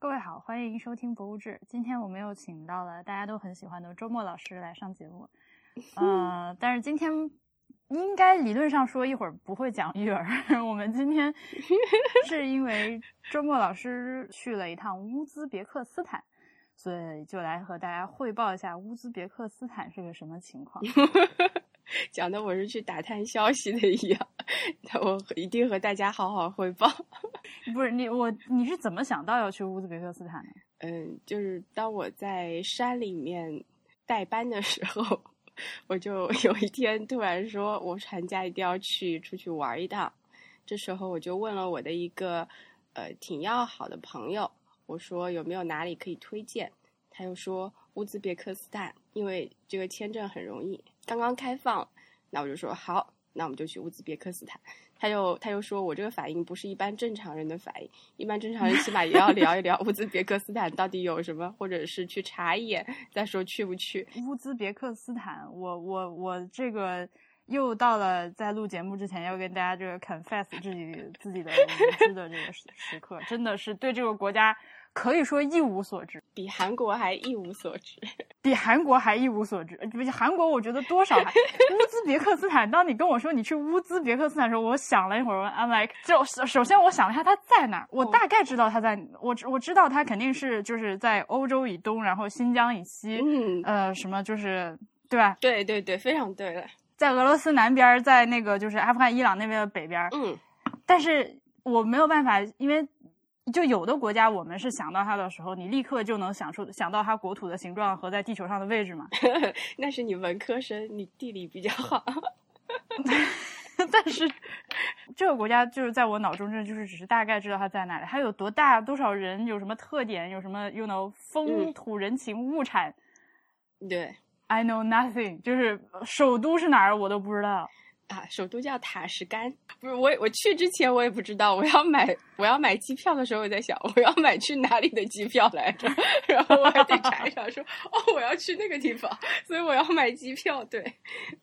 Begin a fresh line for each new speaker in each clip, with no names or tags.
各位好，欢迎收听《博物志》。今天我们又请到了大家都很喜欢的周末老师来上节目。呃，但是今天应该理论上说一会儿不会讲育儿。我们今天 是因为周末老师去了一趟乌兹别克斯坦，所以就来和大家汇报一下乌兹别克斯坦是个什么情况。
讲的我是去打探消息的一样，我一定和大家好好汇报。
不是你我你是怎么想到要去乌兹别克斯坦的？
嗯，就是当我在山里面代班的时候，我就有一天突然说，我寒假一定要去出去玩一趟。这时候我就问了我的一个呃挺要好的朋友，我说有没有哪里可以推荐？他又说乌兹别克斯坦，因为这个签证很容易。刚刚开放，那我就说好，那我们就去乌兹别克斯坦。他又他又说我这个反应不是一般正常人的反应，一般正常人起码也要聊一聊乌兹别克斯坦到底有什么，或者是去查一眼再说去不去。
乌兹别克斯坦，我我我这个又到了在录节目之前要跟大家这个 confess 自己自己的无知的这个时时刻，真的是对这个国家。可以说一无所知，
比韩国还一无所知，
比韩国还一无所知。不，韩国我觉得多少还。乌兹别克斯坦，当你跟我说你去乌兹别克斯坦的时候，我想了一会儿，I'm like，就首先我想了一下它在哪儿，我大概知道它在，我我知道它肯定是就是在欧洲以东，然后新疆以西，
嗯，
呃，什么就是对吧？
对对对，非常对了，
在俄罗斯南边，在那个就是阿富汗、伊朗那边的北边，
嗯，
但是我没有办法，因为。就有的国家，我们是想到它的时候，你立刻就能想出想到它国土的形状和在地球上的位置嘛？
那是你文科生，你地理比较好。
但是这个国家就是在我脑中，这就是只是大概知道它在哪里，它有多大，多少人，有什么特点，有什么 you know 风土人情物产。
对
，I know nothing，就是首都是哪儿我都不知道。
啊，首都叫塔什干，不是我，我去之前我也不知道。我要买，我要买机票的时候，我在想，我要买去哪里的机票来着？然后我还得查一查，说哦，我要去那个地方，所以我要买机票。对，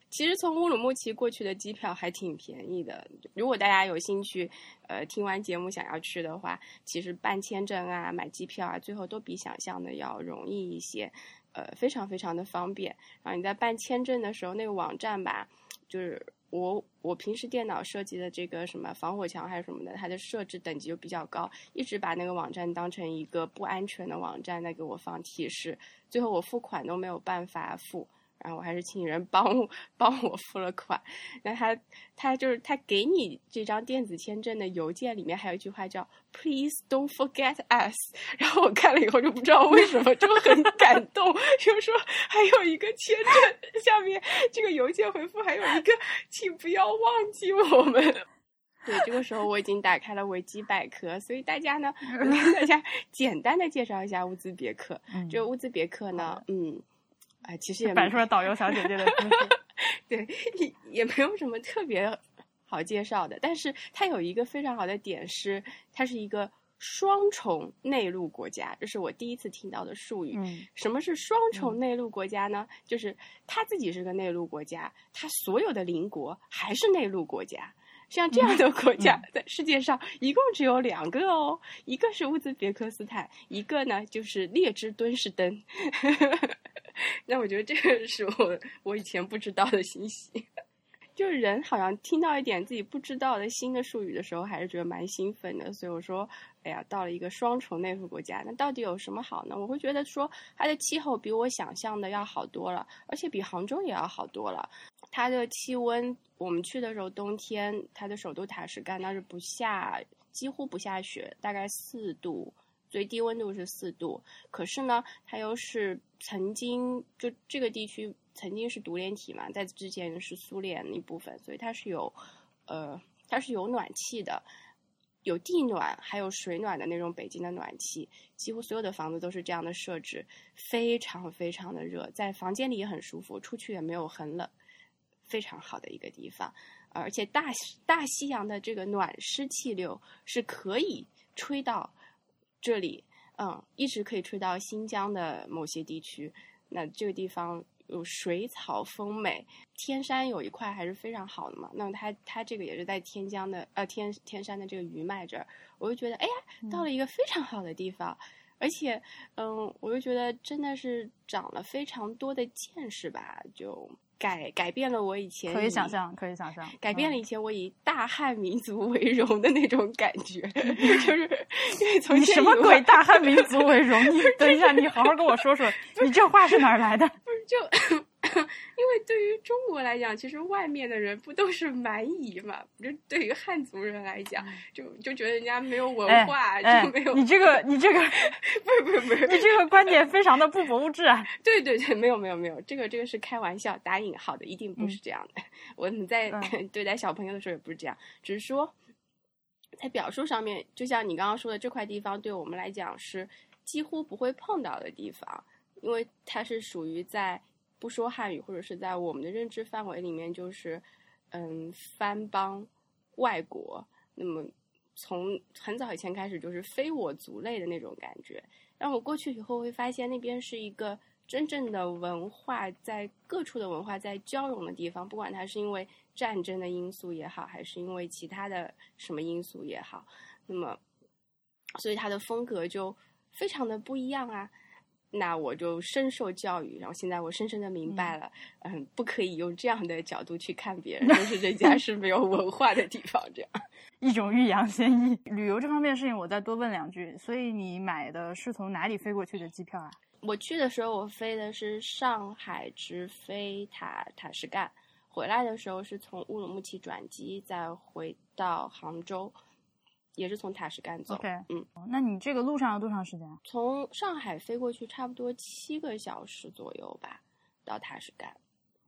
其实从乌鲁木齐过去的机票还挺便宜的。如果大家有兴趣，呃，听完节目想要去的话，其实办签证啊、买机票啊，最后都比想象的要容易一些，呃，非常非常的方便。然后你在办签证的时候，那个网站吧，就是。我我平时电脑设计的这个什么防火墙还是什么的，它的设置等级就比较高，一直把那个网站当成一个不安全的网站在给我放提示，最后我付款都没有办法付。然后我还是请人帮我帮我付了款，那他他就是他给你这张电子签证的邮件里面还有一句话叫 Please don't forget us。然后我看了以后就不知道为什么就很感动，就说还有一个签证下面这个邮件回复还有一个请不要忘记我们。对，这个时候我已经打开了维基百科，所以大家呢，我跟大家简单的介绍一下乌兹别克。这个乌兹别克呢，嗯。哎，其实也
摆出了导游小姐姐的姿势，
对，也也没有什么特别好介绍的。但是它有一个非常好的点是，它是一个双重内陆国家，这是我第一次听到的术语。什么是双重内陆国家呢？就是它自己是个内陆国家，它所有的邻国还是内陆国家。像这样的国家在世界上一共只有两个哦，一个是乌兹别克斯坦，一个呢就是列支敦士登。那我觉得这个是我 我以前不知道的信息，就是人好像听到一点自己不知道的新的术语的时候，还是觉得蛮兴奋的。所以我说，哎呀，到了一个双重内陆国家，那到底有什么好呢？我会觉得说，它的气候比我想象的要好多了，而且比杭州也要好多了。它的气温，我们去的时候冬天，它的首都塔什干那是不下，几乎不下雪，大概四度。最低温度是四度，可是呢，它又是曾经就这个地区曾经是独联体嘛，在之前是苏联一部分，所以它是有，呃，它是有暖气的，有地暖，还有水暖的那种北京的暖气，几乎所有的房子都是这样的设置，非常非常的热，在房间里也很舒服，出去也没有很冷，非常好的一个地方，而且大大西洋的这个暖湿气流是可以吹到。这里，嗯，一直可以吹到新疆的某些地区。那这个地方有水草丰美，天山有一块还是非常好的嘛。那么它它这个也是在天江的呃天天山的这个余脉这儿，我就觉得哎呀，到了一个非常好的地方，而且，嗯，我就觉得真的是长了非常多的见识吧，就改改变了我以前
可以想象，可以想象，
改变了以前我以大汉民族为荣的那种感觉，就是因为从
什么鬼大汉民族为荣？你等一下，你好好跟我说说，你这话是哪儿来的？
不是就。因为对于中国来讲，其实外面的人不都是蛮夷嘛？就对于汉族人来讲，就就觉得人家没有文化，就没有。
你这个，你这个，
不是不是不是，
你这个观点非常的不博物志啊！
对对对，没有没有没有，这个这个是开玩笑，打引号的，一定不是这样的。我们在对待小朋友的时候也不是这样，只是说在表述上面，就像你刚刚说的，这块地方对我们来讲是几乎不会碰到的地方，因为它是属于在。不说汉语，或者是在我们的认知范围里面，就是，嗯，番邦、外国。那么从很早以前开始，就是非我族类的那种感觉。但我过去以后会发现，那边是一个真正的文化在各处的文化在交融的地方。不管它是因为战争的因素也好，还是因为其他的什么因素也好，那么，所以它的风格就非常的不一样啊。那我就深受教育，然后现在我深深的明白了，嗯，不可以用这样的角度去看别人，就是人家是没有文化的地方，这样
一种欲扬先抑。旅游这方面的事情，我再多问两句。所以你买的是从哪里飞过去的机票啊？
我去的时候，我飞的是上海直飞塔塔什干，回来的时候是从乌鲁木齐转机，再回到杭州。也是从塔什干走，
嗯，那你这个路上要多长时间？
从上海飞过去差不多七个小时左右吧，到塔什干。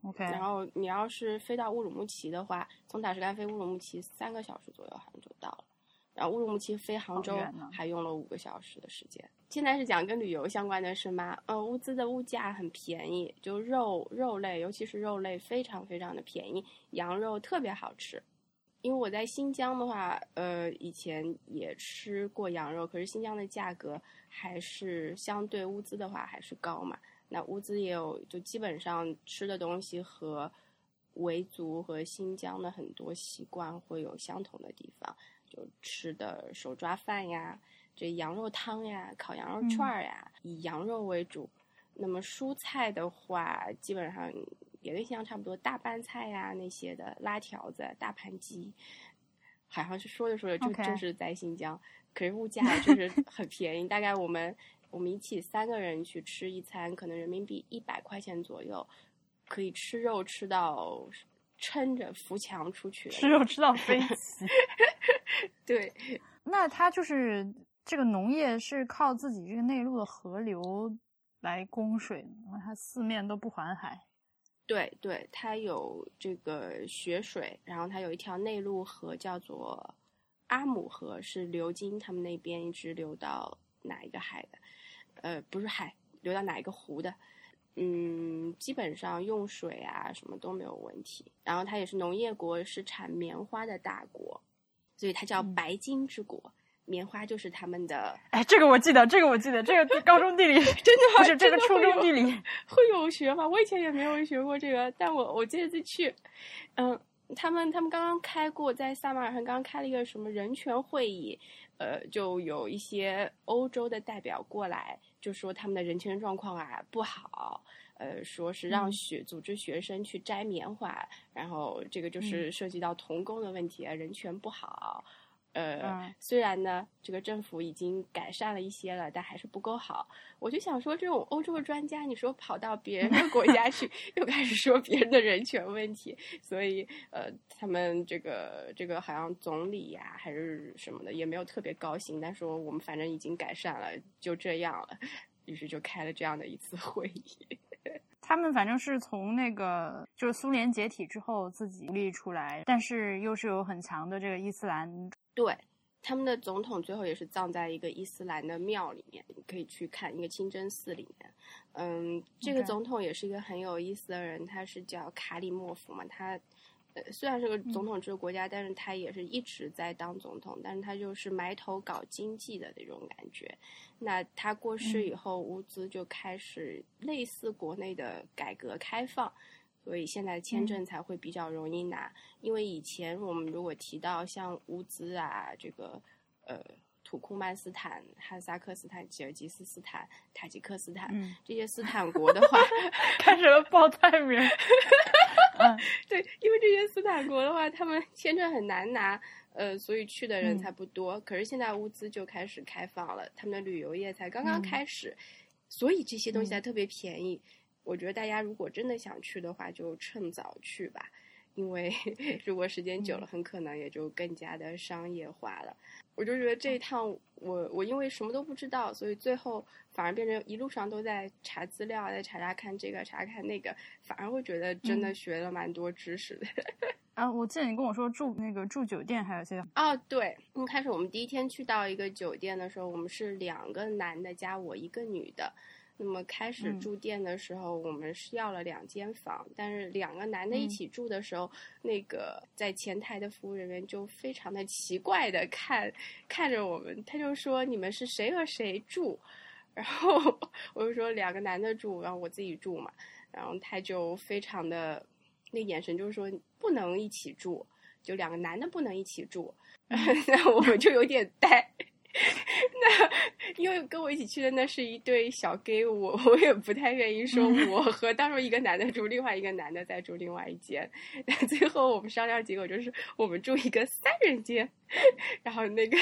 OK，
然后你要是飞到乌鲁木齐的话，从塔什干飞乌鲁木齐三个小时左右好像就到了，然后乌鲁木齐飞杭州还用了五个小时的时间。现在是讲跟旅游相关的是吗？呃，乌兹的物价很便宜，就肉肉类，尤其是肉类非常非常的便宜，羊肉特别好吃。因为我在新疆的话，呃，以前也吃过羊肉，可是新疆的价格还是相对物资的话还是高嘛。那乌兹也有，就基本上吃的东西和维族和新疆的很多习惯会有相同的地方，就吃的手抓饭呀，这羊肉汤呀，烤羊肉串儿呀，以羊肉为主。那么蔬菜的话，基本上。也跟新疆差不多，大拌菜呀那些的，拉条子、大盘鸡，好像是说着说着就就是在新疆，可是物价就是 很便宜，大概我们我们一起三个人去吃一餐，可能人民币一百块钱左右，可以吃肉吃到撑着扶墙出去，
吃肉吃到飞 起。
对，
那它就是这个农业是靠自己这个内陆的河流来供水，然后它四面都不环海。
对对，它有这个雪水，然后它有一条内陆河叫做阿姆河，是流经他们那边一直流到哪一个海的？呃，不是海，流到哪一个湖的？嗯，基本上用水啊什么都没有问题。然后它也是农业国，是产棉花的大国，所以它叫白金之国。棉花就是他们的，
哎，这个我记得，这个我记得，这个高中地理
真的
不是这个初中地理
会有学吗？我以前也没有学过这个，但我我这次去，嗯，他们他们刚刚开过在萨马尔罕刚刚开了一个什么人权会议，呃，就有一些欧洲的代表过来，就说他们的人权状况啊不好，呃，说是让学组织学生去摘棉花，然后这个就是涉及到童工的问题啊，人权不好。呃，虽然呢，这个政府已经改善了一些了，但还是不够好。我就想说，这种欧洲的专家，你说跑到别人的国家去，又开始说别人的人权问题，所以呃，他们这个这个好像总理呀还是什么的，也没有特别高兴，但说我们反正已经改善了，就这样了，于是就开了这样的一次会议。
他们反正是从那个就是苏联解体之后自己独立出来，但是又是有很强的这个伊斯兰。
对，他们的总统最后也是葬在一个伊斯兰的庙里面，你可以去看一个清真寺里面。嗯，这个总统也是一个很有意思的人，他是叫卡里莫夫嘛。他呃虽然是个总统制国家，但是他也是一直在当总统，但是他就是埋头搞经济的那种感觉。那他过世以后，乌兹就开始类似国内的改革开放。所以现在签证才会比较容易拿，因为以前我们如果提到像乌兹啊，这个呃土库曼斯坦、哈萨克斯坦、吉尔吉斯斯坦、塔吉克斯坦
嗯
这些斯坦国的话，
开始了报菜名。嗯
对，因为这些斯坦国的话，他们签证很难拿，呃，所以去的人
嗯
才不多。可是现在乌兹就开始开放了，他们的旅游业才刚刚
嗯
开始，所以这些东西
嗯
才特别便宜。我觉得大家如果真的想去的话，就趁早去吧，因为 如果时间久了，很可能也就更加的商业化了。我就觉得这一趟我我因为什么都不知道，所以最后反而变成一路上都在查资料，在查查看这个查看那个，反而会觉得真的
嗯
学了蛮多知识的。
啊，我记得你跟我说住那个住酒店还有些
哦，对，一开始我们第一天去到一个酒店的时候，我们是两个男的加我一个女的。那么开始
嗯。
住店的时候，我们是要了两间房，但是两个男的一
嗯。
起住的时候，那个在前台的服务人员就非常的奇怪的看看着我们，他就说你们是谁和谁住，然后我就说两个男的住，然后我自己住嘛，然后他就非常的那眼神就是说不能一起住，就两个男的不能一起住，那我们就有点呆。那因为跟我一起去的那是一对小 gay，我我也不太愿意说我和当时一个男的住，另外一个男的在住另外一间。最后我们商量结果就是我们住一个三人间，然后那个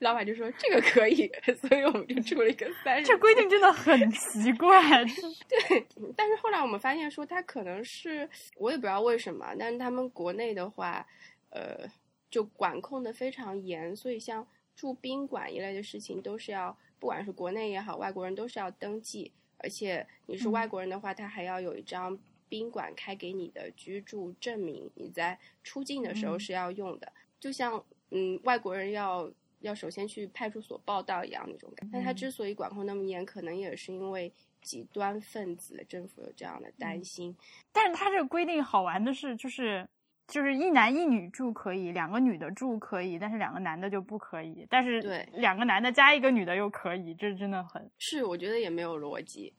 老板就说这个可以，所以我们就住了一个三人间。
这规定真的很奇怪。
对，但是后来我们发现说，他可能是我也不知道为什么，但是他们国内的话，呃，就管控的非常严，所以像住宾馆一类的事情都是要，不管是国内也好，外国人都是要登记，而且你是外
嗯。
国人的话，他还要有一张宾馆开给你的居住证明，你在出境的时候
嗯。
是要用的，就像嗯外国人要。要首先去派出所报到一样那种感觉，但他
嗯。
之所以管控那么严，可能也是因为极端分子，政府有这样的担
嗯。
心。
但是他这个规定好玩的是，就是就是一男一女住可以，两个女的住可以，但是两个男的就不可以。但是
对
两个男的加一个女的又可以，这真的很
是，我觉得也没有逻辑。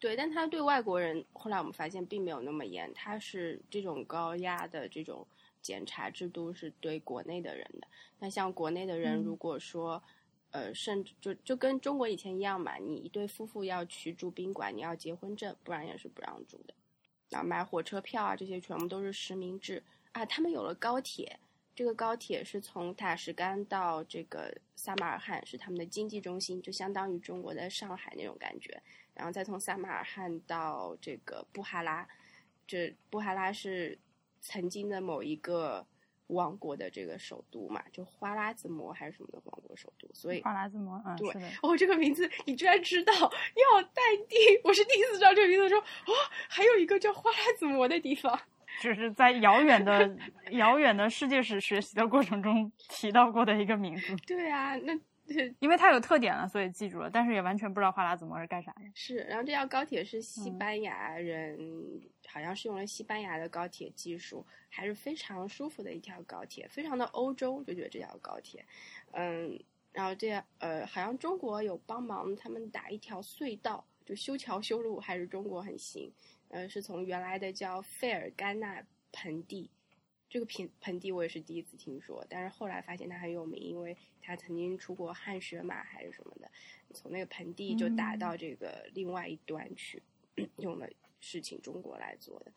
对，但他对外国人，后来我们发现并没有那么严，他是这种高压的这种检查制度是对国内的人的。那像国内的人，
嗯
如果说，呃，甚至就就跟中国以前一样嘛，你一对夫妇要去住宾馆，你要结婚证，不然也是不让住的。啊，买火车票啊，这些全部都是实名制啊。他们有了高铁，这个高铁是从塔什干到这个撒马尔罕，是他们的经济中心，就相当于中国的上海那种感觉。然后再从撒马尔罕到这个布哈拉，这布哈拉是曾经的某一个王国的这个首都嘛，就花剌子模还是什么的王国首都，所以
花剌子模，啊，
对。哦，这个名字你居然知道，你好淡定！我是第一次知道这个名字，说哦，还有一个叫花剌子模的地方。
只是在遥远的遥远的世界史学习的过程中提到过的一个名字，
对啊，那
因为它有特点了，所以记住了，但是也完全不知道花剌子模是干啥的。
是，然后这条高铁是西
嗯。
班牙人，好像是用了西班牙的高铁技术，还是非常舒服的一条高铁，非常的欧洲，就觉得这条高铁，嗯，然后这呃，好像中国有帮忙他们打一条隧道，就修桥修路，还是中国很行，呃，是从原来的叫费尔干纳盆地。这个盆盆地我也是第一次听说，但是后来发现它很有名，因为它曾经出过汗血马还是什么的，从那个盆地就打到这个另外一端去，用了事情中国来做的。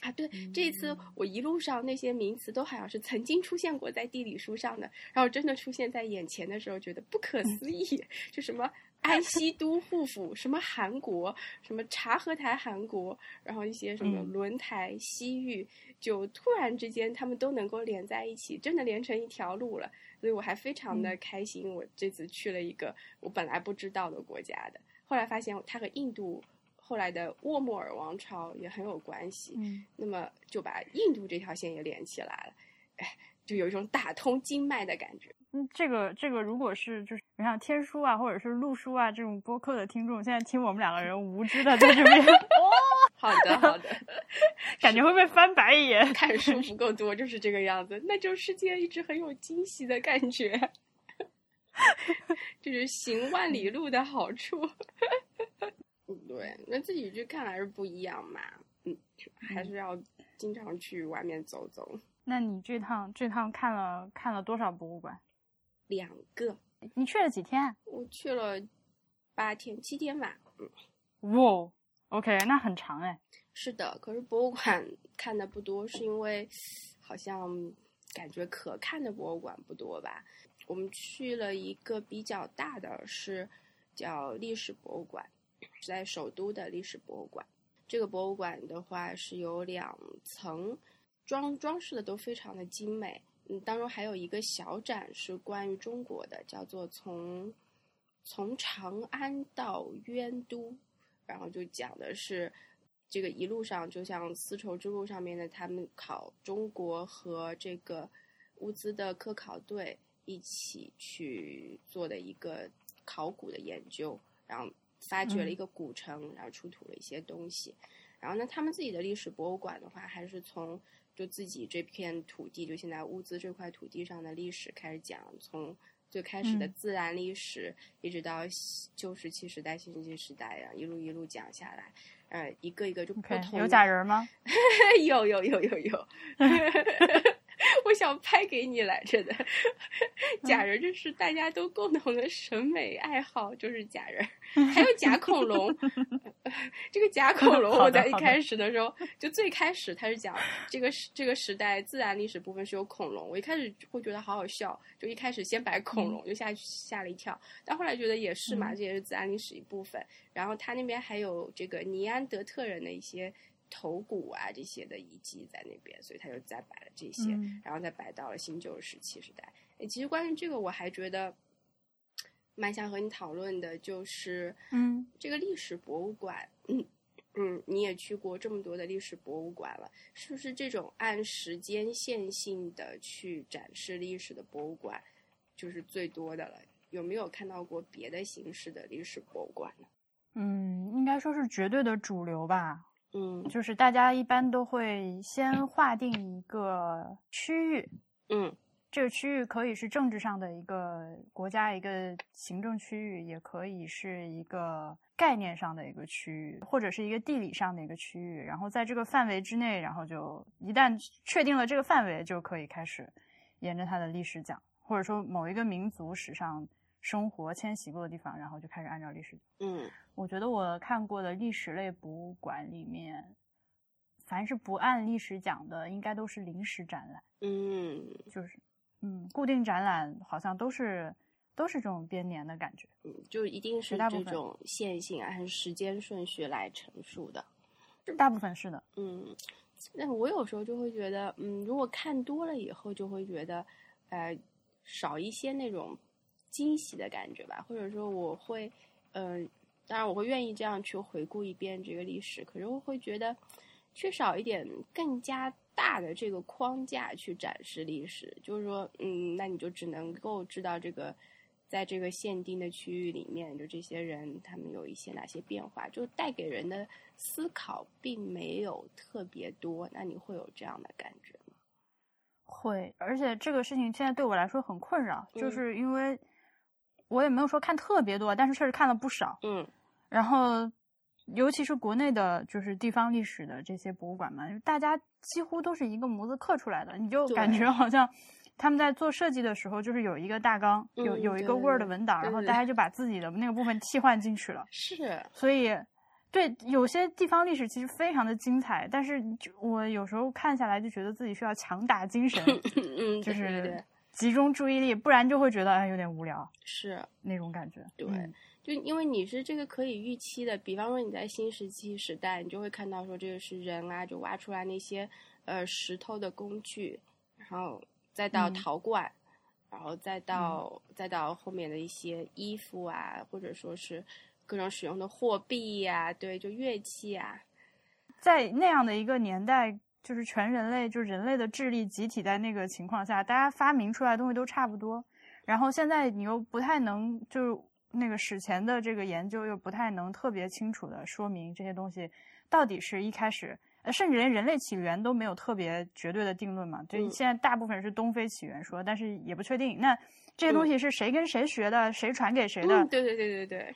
啊，对，这一次我一路上那些名词都好像是曾经出现过在地理书上的，然后真的出现在眼前的时候，觉得不可思议，就什么安西都护府，什么韩国，什么察合台韩国，然后一些什么
嗯
轮台西域，就突然之间他们都能够连在一起，真的连成一条路了，所以我还非常的开心，我这次去了一个我本来不知道的国家的，后来发现它和印度。后来的沃莫尔王朝也很有关系，
嗯，
那么就把印度这条线也连起来了，哎，就有一种打通经脉的感觉。
嗯，这个这个，如果是就是你像天书啊，或者是陆书啊这种播客的听众，现在听我们两个人无知的在这边 哦，
好的，好的，
感觉会被翻白眼。
看书不 够多就是这个样子，那就世界一直很有惊喜的感觉，就是行万里路的好处。嗯，对，那自己去看还是不一样嘛，嗯，还是要经常去外面走走。
那你这趟这趟看了看了多少博物馆？
两个，
你去了几天？
我去了八天七天吧。嗯，
哇，OK，那很长哎。
是的，可是博物馆看的不多，是因为好像感觉可看的博物馆不多吧。我们去了一个比较大的，是叫历史博物馆，在首都的历史博物馆。这个博物馆的话是有两层，装装饰的都非常的精美。嗯，当中还有一个小展是关于中国的，叫做从从长安到渊都，然后就讲的是这个一路上，就像丝绸之路上面的他们考中国和这个物资的科考队一起去做的一个考古的研究，然后发掘了一个古城，然后出土了一些东西。然后呢，他们自己的历史博物馆的话，还是从。就自己这片土地，就现在物资这块土地上的历史开始讲，从最开始的自然历史，一直到旧石器时代、新石器时代啊，一路一路讲下来，呃，一个一个就不同。
有假人吗？
有有有有有。我想拍给你来着的，假人这是大家都共同的审美爱好，就是假人，还有假恐龙。这个假恐龙，我在一开始的时候，就最开始他是讲这个时这个时代自然历史部分是有恐龙，我一开始会觉得好好笑，就一开始先摆恐龙，就吓吓了一跳，但后来觉得也是嘛，这也是自然历史一部分。然后他那边还有这个尼安德特人的一些。头骨啊，这些的遗迹在那边，所以他就再摆了这些，然后再摆到了新旧石器时代。其实关于这个，我还觉得蛮想和你讨论的，就是
嗯，
这个历史博物馆，嗯嗯，你也去过这么多的历史博物馆了，是不是这种按时间线性的去展示历史的博物馆就是最多的了？有没有看到过别的形式的历史博物馆呢？
嗯，应该说是绝对的主流吧。
嗯，
就是大家一般都会先划定一个区域，
嗯，
这个区域可以是政治上的一个国家一个行政区域，也可以是一个概念上的一个区域，或者是一个地理上的一个区域。然后在这个范围之内，然后就一旦确定了这个范围，就可以开始沿着它的历史讲，或者说某一个民族史上。生活迁徙过的地方，然后就开始按照历史。
嗯，
我觉得我看过的历史类博物馆里面，凡是不按历史讲的，应该都是临时展览。
嗯，
就是，嗯，固定展览好像都是都是这种编年的感觉。
嗯，就一定是这种线性啊，还是时间顺序来陈述的？
大部分是的。
嗯，那我有时候就会觉得，嗯，如果看多了以后，就会觉得，呃，少一些那种。惊喜的感觉吧，或者说我会，嗯，当然我会愿意这样去回顾一遍这个历史，可是我会觉得缺少一点更加大的这个框架去展示历史。就是说，嗯，那你就只能够知道这个，在这个限定的区域里面，就这些人他们有一些哪些变化，就带给人的思考并没有特别多。那你会有这样的感觉吗？
会，而且这个事情现在对我来说很困扰，就是因为。我也没有说看特别多，但是确实看了不少。
嗯，
然后尤其是国内的，就是地方历史的这些博物馆嘛，大家几乎都是一个模子刻出来的，你就感觉好像他们在做设计的时候，就是有一个大纲，有有一个 Word 文档，然后大家就把自己的那个部分替换进去了。
是，
所以对有些地方历史其实非常的精彩，但是就我有时候看下来就觉得自己需要强打精神，
嗯，
就是。集中注意力，不然就会觉得哎有点无聊，
是。
那种感觉。
对，就因为你是这个可以预期的，比方说你在新石器时代，你就会看到说这个是人啊，就挖出来那些呃石头的工具，然后再到陶罐，然后再到再到后面的一些衣服啊，或者说是各种使用的货币呀，对，就乐器啊，
在那样的一个年代。就是全人类，就是人类的智力集体在那个情况下，大家发明出来的东西都差不多。然后现在你又不太能，就是那个史前的这个研究又不太能特别清楚的说明这些东西到底是一开始，呃，甚至连人类起源都没有特别绝对的定论嘛。就现在大部分是东非起源说，但是也不确定。那这些东西是谁跟谁学的，谁传给谁的？
对对对对对。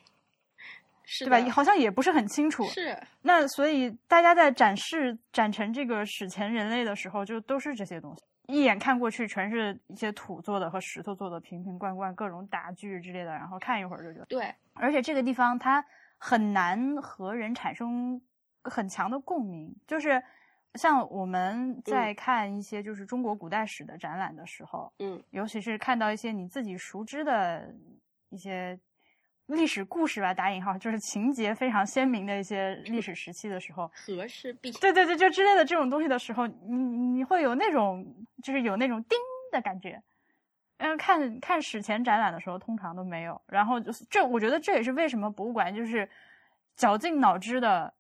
对吧？好像也不是很清楚。
是。
那所以大家在展示展成这个史前人类的时候，就都是这些东西。一眼看过去全是一些土做的和石头做的瓶瓶罐罐，各种打具之类的，然后看一会儿就觉得
对。
而且这个地方它很难和人产生很强的共鸣，就是像我们在看一些就是中国古代史的展览的时候，
嗯，
尤其是看到一些你自己熟知的一些。历史故事吧，打引号，就是情节非常鲜明的一些历史时期的时候，
和氏璧，
对对对，就之类的这种东西的时候，你你会有那种，就是有那种叮的感觉。嗯，看看史前展览的时候，通常都没有。然后就是这，我觉得这也是为什么博物馆就是绞尽脑汁的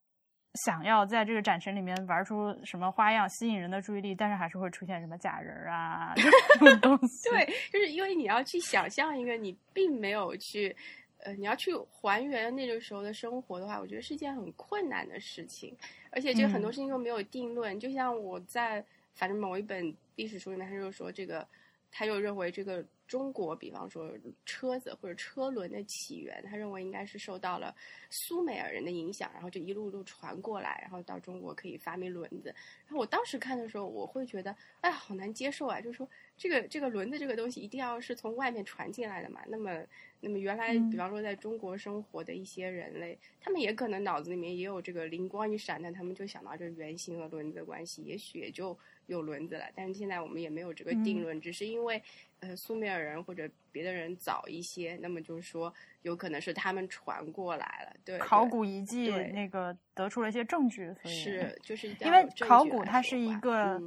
想要在这个展陈里面玩出什么花样，吸引人的注意力，但是还是会出现什么假人啊 这种东西。
对，就是因为你要去想象一个你并没有去。呃，你要去还原那个时候的生活的话，我觉得是一件很困难的事情，而且这个很多事情又没有定论。就像我在反正某一本历史书里面，他就说这个，他就认为这个中国，比方说车子或者车轮的起源，他认为应该是受到了苏美尔人的影响，然后就一路路传过来，然后到中国可以发明轮子。然后我当时看的时候，我会觉得，哎，好难接受啊！就是说，这个这个轮子这个东西一定要是从外面传进来的嘛？那么。那么原来，比方说在中国生活的一些人类，他们也可能脑子里面也有这个灵光一闪，但他们就想到这个圆形和轮子的关系，也许也就有轮子了。但是现在我们也没有这个定论，只是因为呃苏美尔人或者别的人早一些，那么就是说有可能是他们传过来了。对，
考古遗迹那个得出了一些证据，所以
是就是
因为考古它是一个，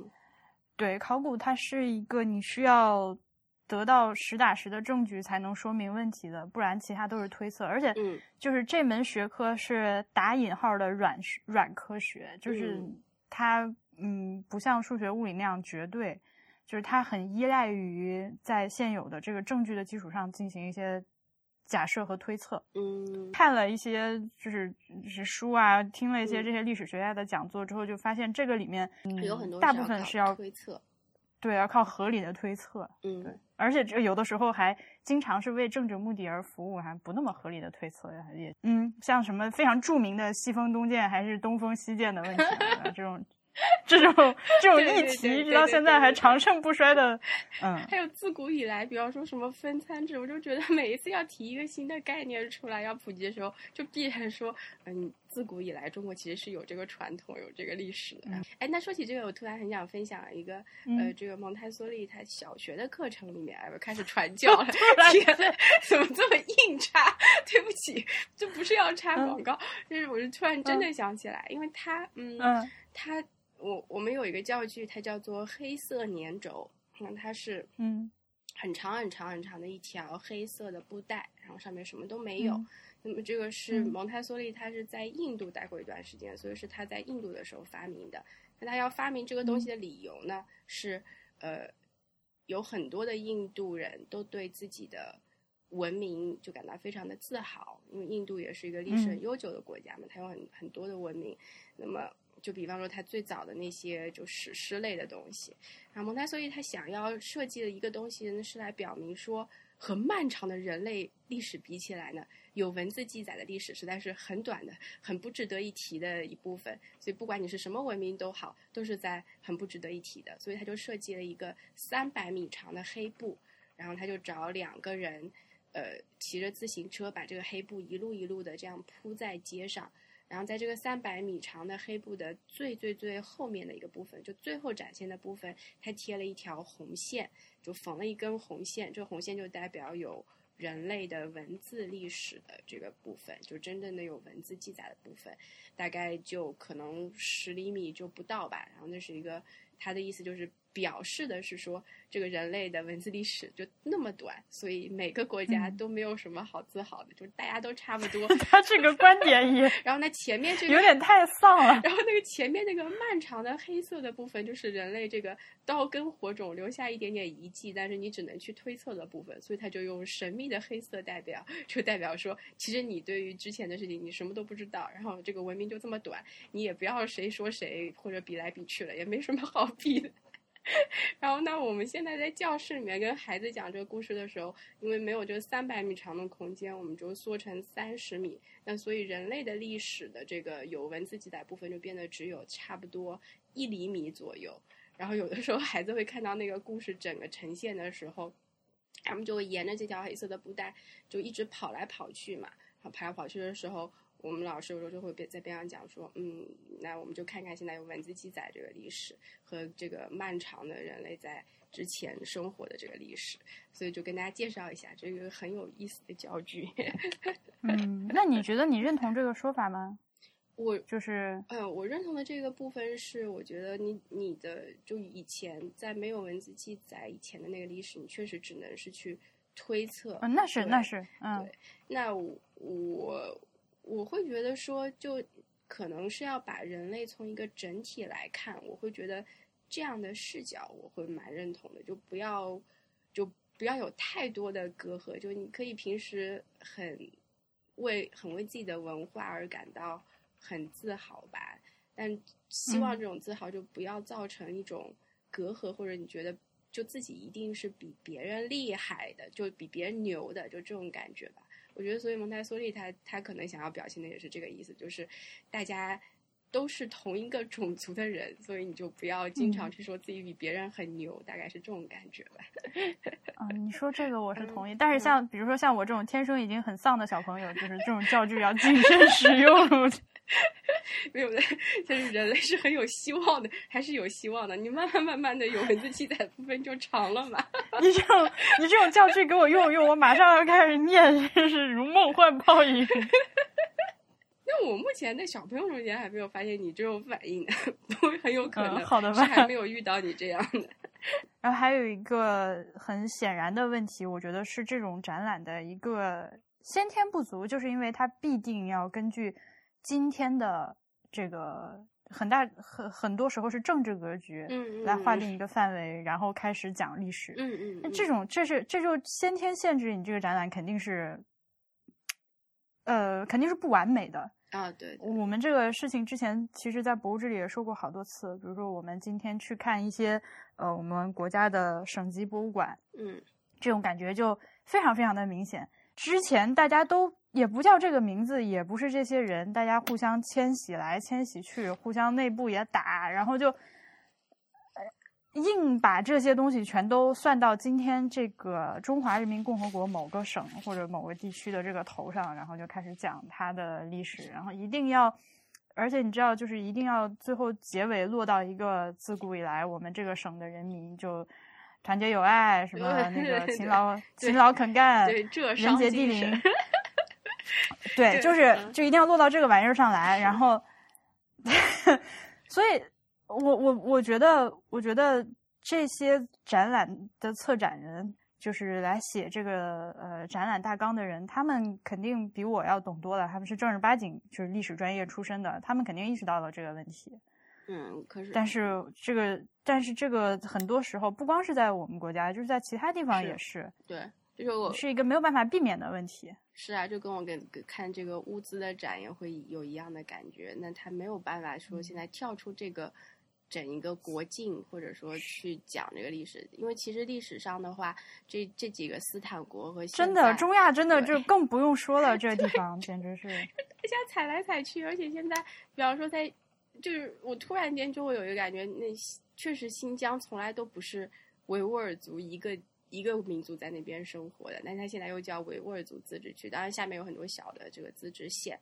对，考古它是一个你需要。得到实打实的证据才能说明问题的，不然其他都是推测。而且，就是这门学科是打引号的软软科学，就是它嗯不像数学、物理那样绝对，就是它很依赖于在现有的这个证据的基础上进行一些假设和推测。
嗯，
看了一些就是是书啊，听了一些这些历史学家的讲座之后，就发现这个里面
有很多
大部分是要
推测。
对，要靠合理的推测。
嗯，
对，而且这有的时候还经常是为政治目的而服务，还不那么合理的推测也，嗯，像什么非常著名的西风东渐还是东风西渐的问题啊这种。这种这种议题，直到现在还长盛不衰的，嗯，
还有自古以来，比方说什么分餐制，我就觉得 每一次要提一个新的概念出来要普及的时候，就必然说，嗯，自古以来中国其实是有这个传统，有这个历史的。哎，那说起这个，我突然很想分享一个，呃，这个蒙台梭利他小学的课程里面，哎，开始传教了，天呐，怎么这么硬插？对不起，这不是要插广告，就是我是突然真的想起来，因为他，嗯，他。我我们有一个教具，它叫做黑色粘轴，那它是
嗯
很长很长很长的一条黑色的布带，然后上面什么都没有。那么这个是蒙台梭利，他是在印度待过一段时间，所以是他在印度的时候发明的。那他要发明这个东西的理由呢，是呃有很多的印度人都对自己的文明就感到非常的自豪，因为印度也是一个历史很悠久的国家嘛，它有很很多的文明。那么就比方说，他最早的那些就史诗类的东西，然后蒙台梭利他想要设计的一个东西呢，是来表明说，和漫长的人类历史比起来呢，有文字记载的历史实在是很短的，很不值得一提的一部分。所以不管你是什么文明都好，都是在很不值得一提的。所以他就设计了一个三百米长的黑布，然后他就找两个人，呃，骑着自行车把这个黑布一路一路的这样铺在街上。然后在这个三百米长的黑布的最最最后面的一个部分，就最后展现的部分，它贴了一条红线，就缝了一根红线。这红线就代表有人类的文字历史的这个部分，就真正的有文字记载的部分，大概就可能十厘米就不到吧。然后那是一个，他的意思就是表示的是说。这个人类的文字历史就那么短，所以每个国家都没有什么好自豪的，就是大家都差不多。
他这个观点也，
然后那前面这个
有点太丧了。
然后那个前面那个漫长的黑色的部分，就是人类这个刀耕火种留下一点点遗迹，但是你只能去推测的部分，所以他就用神秘的黑色代表，就代表说，其实你对于之前的事情你什么都不知道，然后这个文明就这么短，你也不要谁说谁或者比来比去了，也没什么好比的。然后呢，我们现在在教室里面跟孩子讲这个故事的时候，因为没有这三百米长的空间，我们就缩成三十米。那所以人类的历史的这个有文字记载部分就变得只有差不多一厘米左右。然后有的时候孩子会看到那个故事整个呈现的时候，他们就会沿着这条黑色的布带就一直跑来跑去嘛。跑来跑去的时候，我们老师有时候就会边在边上讲说，嗯，那我们就看看现在有文字记载这个历史和这个漫长的人类在之前生活的这个历史，所以就跟大家介绍一下这个很有意思的教具。
嗯，那你觉得你认同这个说法吗？
我
就是，
嗯，我认同的这个部分是，我觉得你你的就以前在没有文字记载以前的那个历史，你确实只能是去推测。
嗯，那是那是，嗯，
对。那我我会觉得说，就可能是要把人类从一个整体来看，我会觉得这样的视角我会蛮认同的，就不要就不要有太多的隔阂，就你可以平时很为很为自己的文化而感到。很自豪吧，但希望这种自豪就不要造成一种隔阂，或者你觉得就自己一定是比别人厉害的，就比别人牛的，就这种感觉吧。我觉得，所以蒙台梭利他他可能想要表现的也是这个意思，就是大家都是同一个种族的人，所以你就不要经常去说自己比别人很牛，大概是这种感觉吧。
嗯，你说这个我是同意，但是像比如说像我这种天生已经很丧的小朋友，就是这种教具要谨慎使用。
没有的，就是人类是很有希望的，还是有希望的。你慢慢慢慢的有文字记载部分就长了嘛。
你这种你这种教具给我用用，我马上要开始念，真是如梦幻泡影。
那我目前在小朋友中间还没有发现你这种反应，不会很有可能
好的
是还没有遇到你这样的。
然后还有一个很显然的问题，我觉得是这种展览的一个先天不足，就是因为它必定要根据。今天的这个很大很很多时候是政治格局，
嗯，
来划定一个范围，然后开始讲历史，
嗯嗯，
那这种这是这就先天限制你这个展览肯定是，呃，肯定是不完美的
啊。对，
我们这个事情之前其实，在博物志里也说过好多次，比如说我们今天去看一些呃我们国家的省级博物馆，
嗯，
这种感觉就非常非常的明显。之前大家都。也不叫这个名字，也不是这些人，大家互相迁徙来迁徙去，互相内部也打，然后就硬把这些东西全都算到今天这个中华人民共和国某个省或者某个地区的这个头上，然后就开始讲它的历史，然后一定要，而且你知道，就是一定要最后结尾落到一个自古以来我们这个省的人民就团结友爱，什么那个勤劳勤劳肯干，对人杰地灵。对，就是就一定要落到这个玩意儿上来，然后，所以，我我我觉得，我觉得这些展览的策展人，就是来写这个呃展览大纲的人，他们肯定比我要懂多了，他们是正儿八经就是历史专业出身的，他们肯定意识到了这个问题。
嗯，可是，
但是这个，但是这个很多时候不光是在我们国家，就是在其他地方也是。
对。就是我
是一个没有办法避免的问题。
是啊，就跟我跟看这个物资的展也会有一样的感觉。那他没有办法说现在跳出这个整一个国境，或者说去讲这个历史，因为其实历史上的话，这这几个斯坦国和
真的中亚真的就更不用说了，这个地方简直是
大家踩来踩去，而且现在比方说在就是我突然间就会有一个感觉，那确实新疆从来都不是维吾尔族一个。一个民族在那边生活的，但它现在又叫维吾尔族自治区。当然，下面有很多小的这个自治县，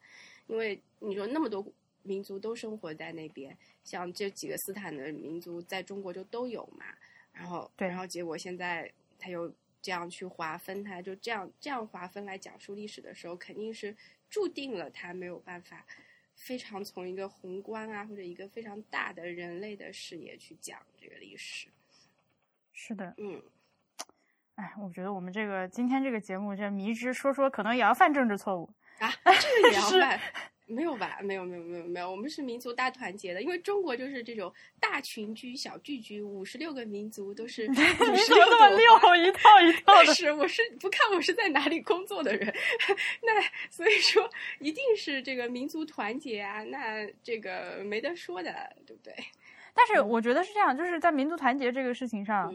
因为你说那么多民族都生活在那边，像这几个斯坦的民族在中国就都有嘛。然后，
对，
然后结果现在他又这样去划分，它就这样这样划分来讲述历史的时候，肯定是注定了他没有办法非常从一个宏观啊或者一个非常大的人类的视野去讲这个历史。
是的，
嗯。
哎，我觉得我们这个今天这个节目，这迷之说说，可能也要犯政治错误
啊？这个也要犯？没有吧？没有，没有，没有，没有。我们是民族大团结的，因为中国就是这种大群居、小聚居，五十六个民族都是 五十六
么六一套一套的。
是，我是不看我是在哪里工作的人，那所以说一定是这个民族团结啊，那这个没得说的，对不对？
但是我觉得是这样，就是在民族团结这个事情上。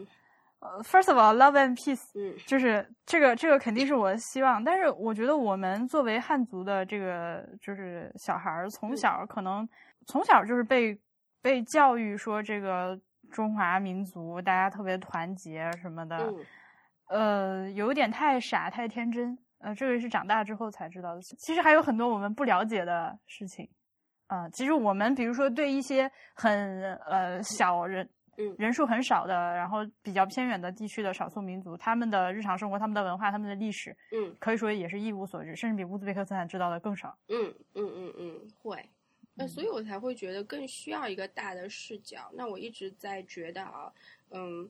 呃，First of all, love and peace，
嗯，
就是这个，这个肯定是我的希望。但是我觉得我们作为汉族的这个，就是小孩儿，从小可能从小就是被被教育说，这个中华民族，大家特别团结什么的，呃，有点太傻太天真。呃，这个是长大之后才知道的。其实还有很多我们不了解的事情。啊，其实我们比如说对一些很呃小人。人数很少的，然后比较偏远的地区的少数民族，他们的日常生活、他们的文化、他们的历史，
嗯，
可以说也是一无所知，甚至比乌兹别克斯坦知道的更少。
嗯嗯嗯嗯，会。那所以我才会觉得更需要一个大的视角。那我一直在觉得啊，嗯，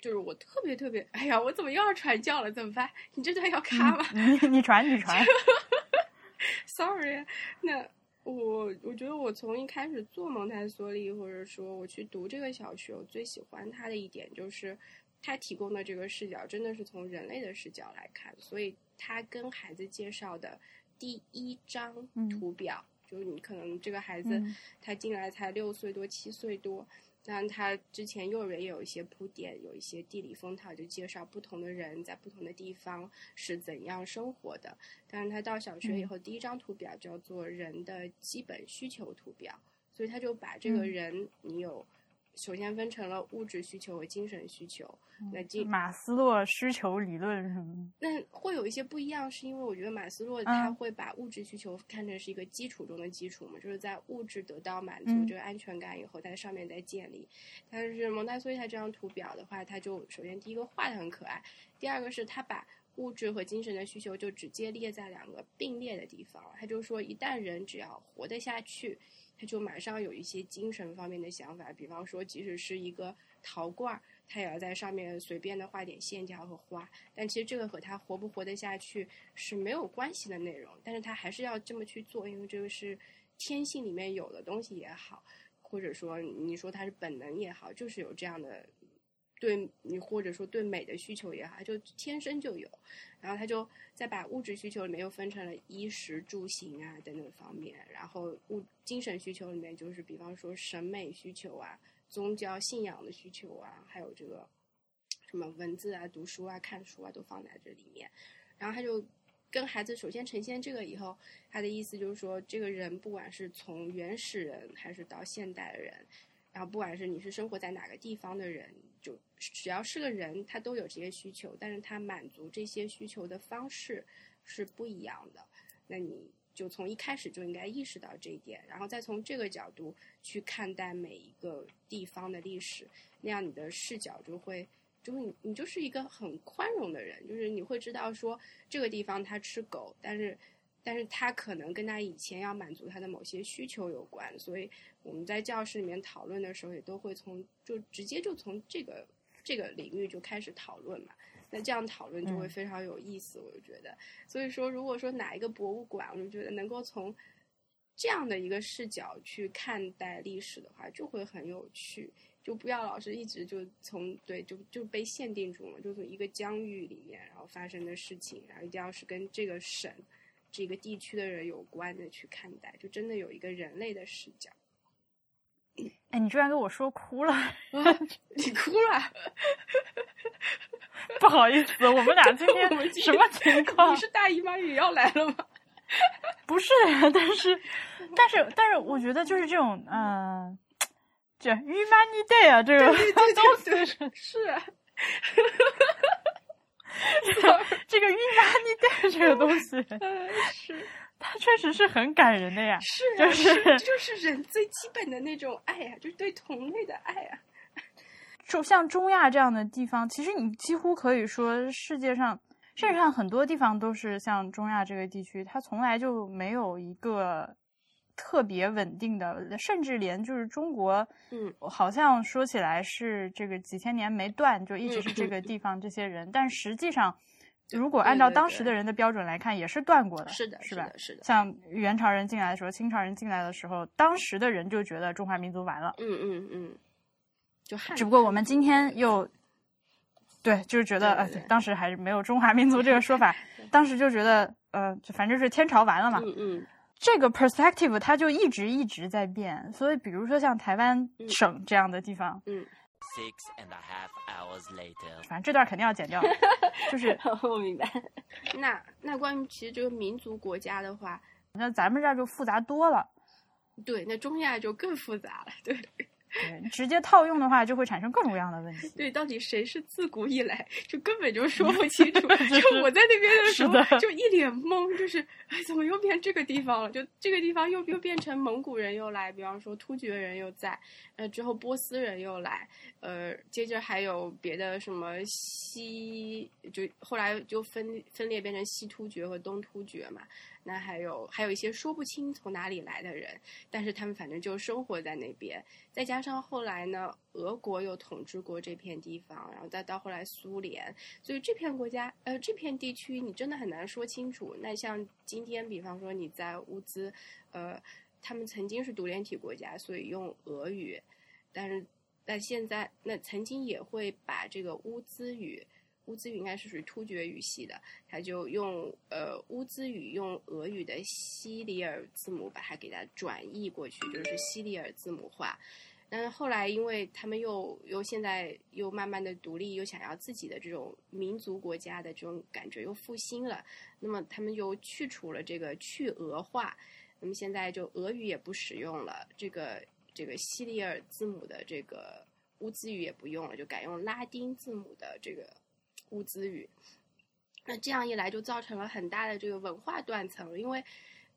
就是我特别特别，哎呀，我怎么又要传教了？怎么办？你这段要卡吗？
你你传你传。
Sorry，那。我我觉得我从一开始做蒙台梭利，或者说我去读这个小学，我最喜欢它的一点就是，它提供的这个视角真的是从人类的视角来看，所以它跟孩子介绍的第一张图表，就是你可能这个孩子他进来才六岁多七岁多。但他之前幼儿园也有一些铺垫，有一些地理风套，就介绍不同的人在不同的地方是怎样生活的。但是他到小学以后，第一张图表叫做人的基本需求图表，所以他就把这个人，你有。首先分成了物质需求和精神需求。那精
马斯洛需求理论什么？
那会有一些不一样，是因为我觉得马斯洛他会把物质需求看成是一个基础中的基础嘛，就是在物质得到满足这个安全感以后，在上面再建立。但是蒙台梭利他这张图表的话，他就首先第一个画的很可爱，第二个是他把物质和精神的需求就直接列在两个并列的地方。他就说，一旦人只要活得下去。他就马上有一些精神方面的想法，比方说，即使是一个陶罐，他也要在上面随便的画点线条和花。但其实这个和他活不活得下去是没有关系的内容，但是他还是要这么去做，因为这个是天性里面有的东西也好，或者说你说他是本能也好，就是有这样的。对你或者说对美的需求也好，就天生就有，然后他就再把物质需求里面又分成了衣食住行啊等等方面，然后物精神需求里面就是比方说审美需求啊、宗教信仰的需求啊，还有这个什么文字啊、读书啊、看书啊都放在这里面，然后他就跟孩子首先呈现这个以后，他的意思就是说，这个人不管是从原始人还是到现代人，然后不管是你是生活在哪个地方的人。只要是个人，他都有这些需求，但是他满足这些需求的方式是不一样的。那你就从一开始就应该意识到这一点，然后再从这个角度去看待每一个地方的历史，那样你的视角就会，就是你你就是一个很宽容的人，就是你会知道说这个地方他吃狗，但是。但是他可能跟他以前要满足他的某些需求有关，所以我们在教室里面讨论的时候，也都会从就直接就从这个这个领域就开始讨论嘛。那这样讨论就会非常有意思，我就觉得。所以说，如果说哪一个博物馆，我就觉得能够从这样的一个视角去看待历史的话，就会很有趣。就不要老是一直就从对就就被限定住了，就从一个疆域里面然后发生的事情，然后一定要是跟这个省。这个地区的人有关的去看待，就真的有一个人类的视角。
哎，你居然给我说哭了！
你哭了？
不好意思，我们俩今天 什么情况？
你是大姨妈也要来了吗？
不是，但是，但是，但是，我觉得就是这种，嗯，这 humanity day 啊，这个
东西是是。
这个孕妈尼带这个东西，
是
它确实是很感人的呀。
是，
就 是
就是人最基本的那种爱呀，就是对同类的爱啊。
就像中亚这样的地方，其实你几乎可以说世界上，世界上很多地方都是像中亚这个地区，它从来就没有一个。特别稳定的，甚至连就是中国，
嗯，
好像说起来是这个几千年没断，就一直是这个地方这些人，但实际上，如果按照当时的人的标准来看，也是断过的，
是的，
是吧？
是的。
像元朝人进来的时候，清朝人进来的时候，当时的人就觉得中华民族完了，
嗯嗯嗯，就
只不过我们今天又，对，就是觉得
呃，
当时还是没有中华民族这个说法，当时就觉得呃，反正是天朝完了嘛，
嗯嗯。
这个 perspective 它就一直一直在变，所以比如说像台湾省这样的地方，
嗯
，six and a half hours later，
反正这段肯定要剪掉，就是
我明白。那那关于其实这个民族国家的话，
那咱们这儿就复杂多了。
对，那中亚就更复杂了。对，
对，直接套用的话就会产生各种各样的问题。
对，到底谁是自古以来就根本就说不清楚。就我在那边的时候，就一脸懵，就是哎，怎么又变这个地方了？就这个地方又又变成蒙古人又来，比方说突厥人又在，呃，之后波斯人又来，呃，接着还有别的什么西，就后来就分分裂变成西突厥和东突厥嘛。那还有还有一些说不清从哪里来的人，但是他们反正就生活在那边。再加上后来呢，俄国又统治过这片地方，然后再到后来苏联，所以这片国家呃这片地区你真的很难说清楚。那像今天，比方说你在乌兹，呃，他们曾经是独联体国家，所以用俄语，但是但现在那曾经也会把这个乌兹语。乌兹语应该是属于突厥语系的，他就用呃乌兹语用俄语的西里尔字母把它给它转译过去，就是西里尔字母化。但是后来因为他们又又现在又慢慢的独立，又想要自己的这种民族国家的这种感觉又复兴了，那么他们又去除了这个去俄化，那么现在就俄语也不使用了，这个这个西里尔字母的这个乌兹语也不用了，就改用拉丁字母的这个。乌兹语，那这样一来就造成了很大的这个文化断层，因为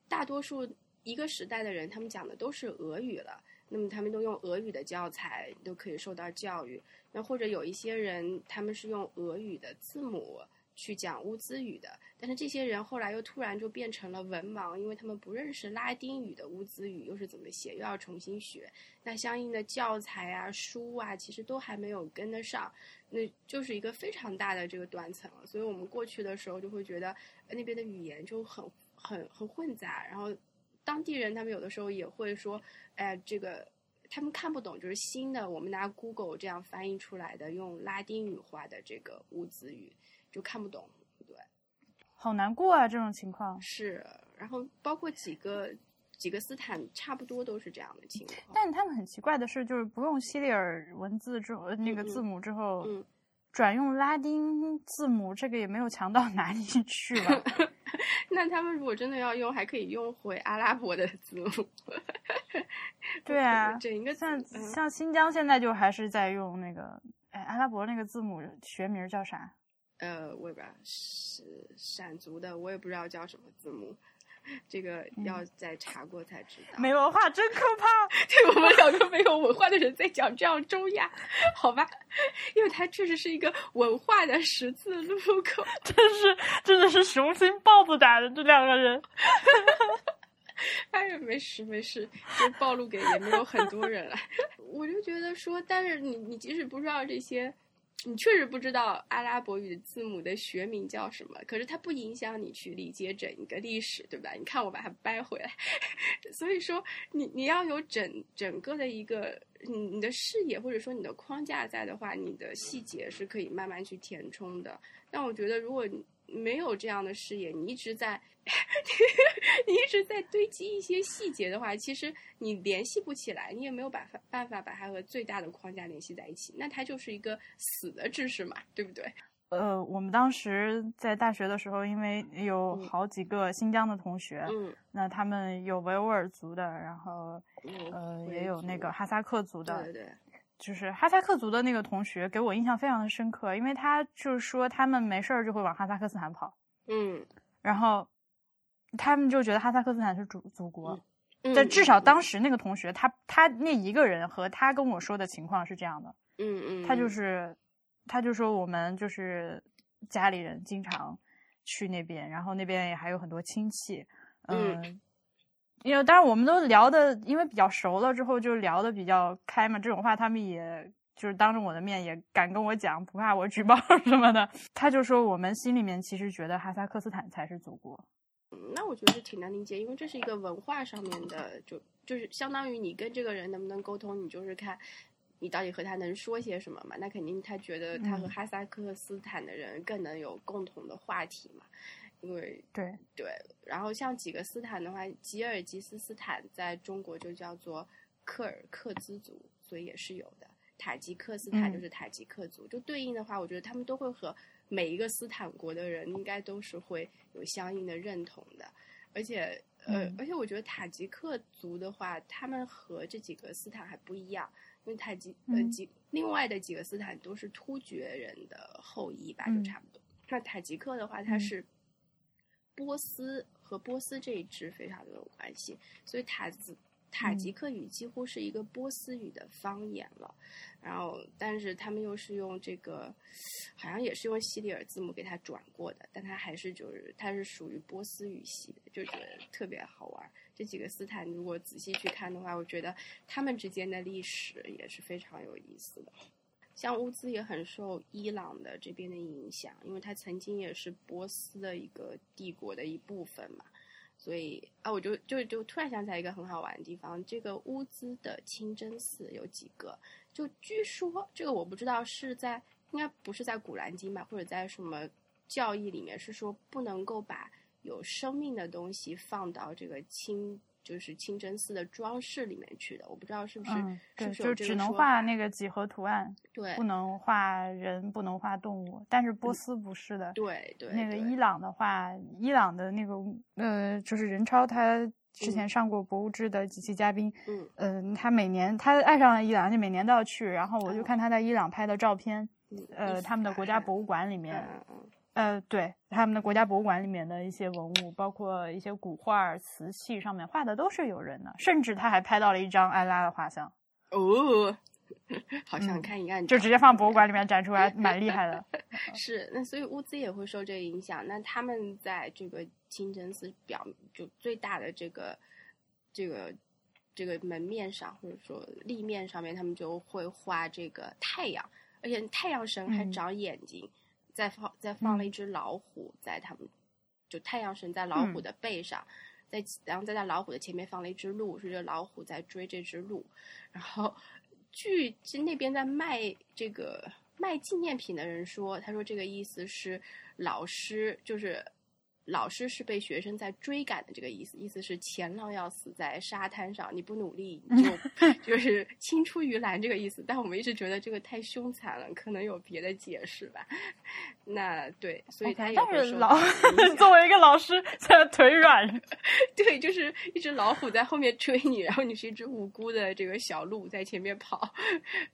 大多数一个时代的人，他们讲的都是俄语了，那么他们都用俄语的教材都可以受到教育，那或者有一些人他们是用俄语的字母。去讲乌兹语的，但是这些人后来又突然就变成了文盲，因为他们不认识拉丁语的乌兹语又是怎么写，又要重新学。那相应的教材啊、书啊，其实都还没有跟得上，那就是一个非常大的这个断层了。所以我们过去的时候就会觉得那边的语言就很很很混杂，然后当地人他们有的时候也会说，哎，这个他们看不懂，就是新的我们拿 Google 这样翻译出来的用拉丁语化的这个乌兹语。就看不懂，对，
好难过啊！这种情况
是，然后包括几个几个斯坦，差不多都是这样的情况。
但他们很奇怪的是，就是不用西里尔文字之后那个字母之后，转用拉丁字母，这个也没有强到哪里去吧？
那他们如果真的要用，还可以用回阿拉伯的字母。
对啊，整个像像新疆现在就还是在用那个，哎，阿拉伯那个字母学名叫啥？
呃，我也不知道是闪族的，我也不知道叫什么字母，这个要再查过才知道。
没文化真可怕，
对我们两个没有文化的人在讲这样中亚，好吧？因为它确实是一个文化的十字路口，
真是真的是雄心豹子胆的这两个人。
哎呀，没事没事，就暴露给也没有很多人了。我就觉得说，但是你你即使不知道这些。你确实不知道阿拉伯语字母的学名叫什么，可是它不影响你去理解整一个历史，对吧？你看我把它掰回来，所以说你你要有整整个的一个你你的视野或者说你的框架在的话，你的细节是可以慢慢去填充的。但我觉得如果没有这样的视野，你一直在。你一直在堆积一些细节的话，其实你联系不起来，你也没有办法办法把它和最大的框架联系在一起，那它就是一个死的知识嘛，对不对？
呃，我们当时在大学的时候，因为有好几个新疆的同学，
嗯，
那他们有维吾尔族的，然后呃也有那个哈萨克族的，
对对，
就是哈萨克族的那个同学给我印象非常的深刻，因为他就是说他们没事儿就会往哈萨克斯坦跑，
嗯，
然后。他们就觉得哈萨克斯坦是祖祖国，但至少当时那个同学，他他那一个人和他跟我说的情况是这样的，
嗯嗯，
他就是，他就说我们就是家里人经常去那边，然后那边也还有很多亲戚，嗯，因为当然我们都聊的，因为比较熟了之后就聊的比较开嘛，这种话他们也就是当着我的面也敢跟我讲，不怕我举报 什么的。他就说我们心里面其实觉得哈萨克斯坦才是祖国。
那我觉得是挺难理解，因为这是一个文化上面的，就就是相当于你跟这个人能不能沟通，你就是看你到底和他能说些什么嘛。那肯定他觉得他和哈萨克斯坦的人更能有共同的话题嘛，因为
对
对。然后像几个斯坦的话，吉尔吉斯斯坦在中国就叫做克尔克孜族，所以也是有的。塔吉克斯坦就是塔吉克族，就对应的话，我觉得他们都会和。每一个斯坦国的人应该都是会有相应的认同的，而且呃，而且我觉得塔吉克族的话，他们和这几个斯坦还不一样。因为塔吉呃几另外的几个斯坦都是突厥人的后裔吧，就差不多。那塔吉克的话，它是波斯和波斯这一支非常的有关系，所以塔子。塔吉克语几乎是一个波斯语的方言了，然后但是他们又是用这个，好像也是用西里尔字母给它转过的，但它还是就是它是属于波斯语系的，就觉得特别好玩。这几个斯坦如果仔细去看的话，我觉得他们之间的历史也是非常有意思的。像乌兹也很受伊朗的这边的影响，因为它曾经也是波斯的一个帝国的一部分嘛。所以啊，我就就就突然想起来一个很好玩的地方，这个乌兹的清真寺有几个？就据说这个我不知道是在应该不是在古兰经吧，或者在什么教义里面是说不能够把有生命的东西放到这个清。就是清真寺的装饰里面去的，我不知道是不是，
对，就只能画那个几何图案，
对，
不能画人，不能画动物。但是波斯不是的，
对对。
那个伊朗的话，伊朗的那个呃，就是任超，他之前上过博物志的几期嘉宾，
嗯
嗯，他每年他爱上了伊朗，就每年都要去。然后我就看他在伊朗拍的照片，呃，他们的国家博物馆里面。呃，对，他们的国家博物馆里面的一些文物，包括一些古画、瓷器，上面画的都是有人的，甚至他还拍到了一张安拉的画像。
哦，好想看一看，
就直接放博物馆里面展出来，蛮厉害的。
是，那所以乌兹也会受这个影响。那他们在这个清真寺表，就最大的这个这个这个门面上，或者说立面上面，他们就会画这个太阳，而且太阳神还长眼睛。再放再放了一只老虎在他们，就太阳神在老虎的背上，在然后再在老虎的前面放了一只鹿，是这老虎在追这只鹿，然后据那边在卖这个卖纪念品的人说，他说这个意思是老师就是。老师是被学生在追赶的这个意思，意思是前浪要死在沙滩上，你不努力你就 就是青出于蓝这个意思。但我们一直觉得这个太凶残了，可能有别的解释吧。那对，所以他也
是老 作为一个老师，现在腿软。
对，就是一只老虎在后面追你，然后你是一只无辜的这个小鹿在前面跑，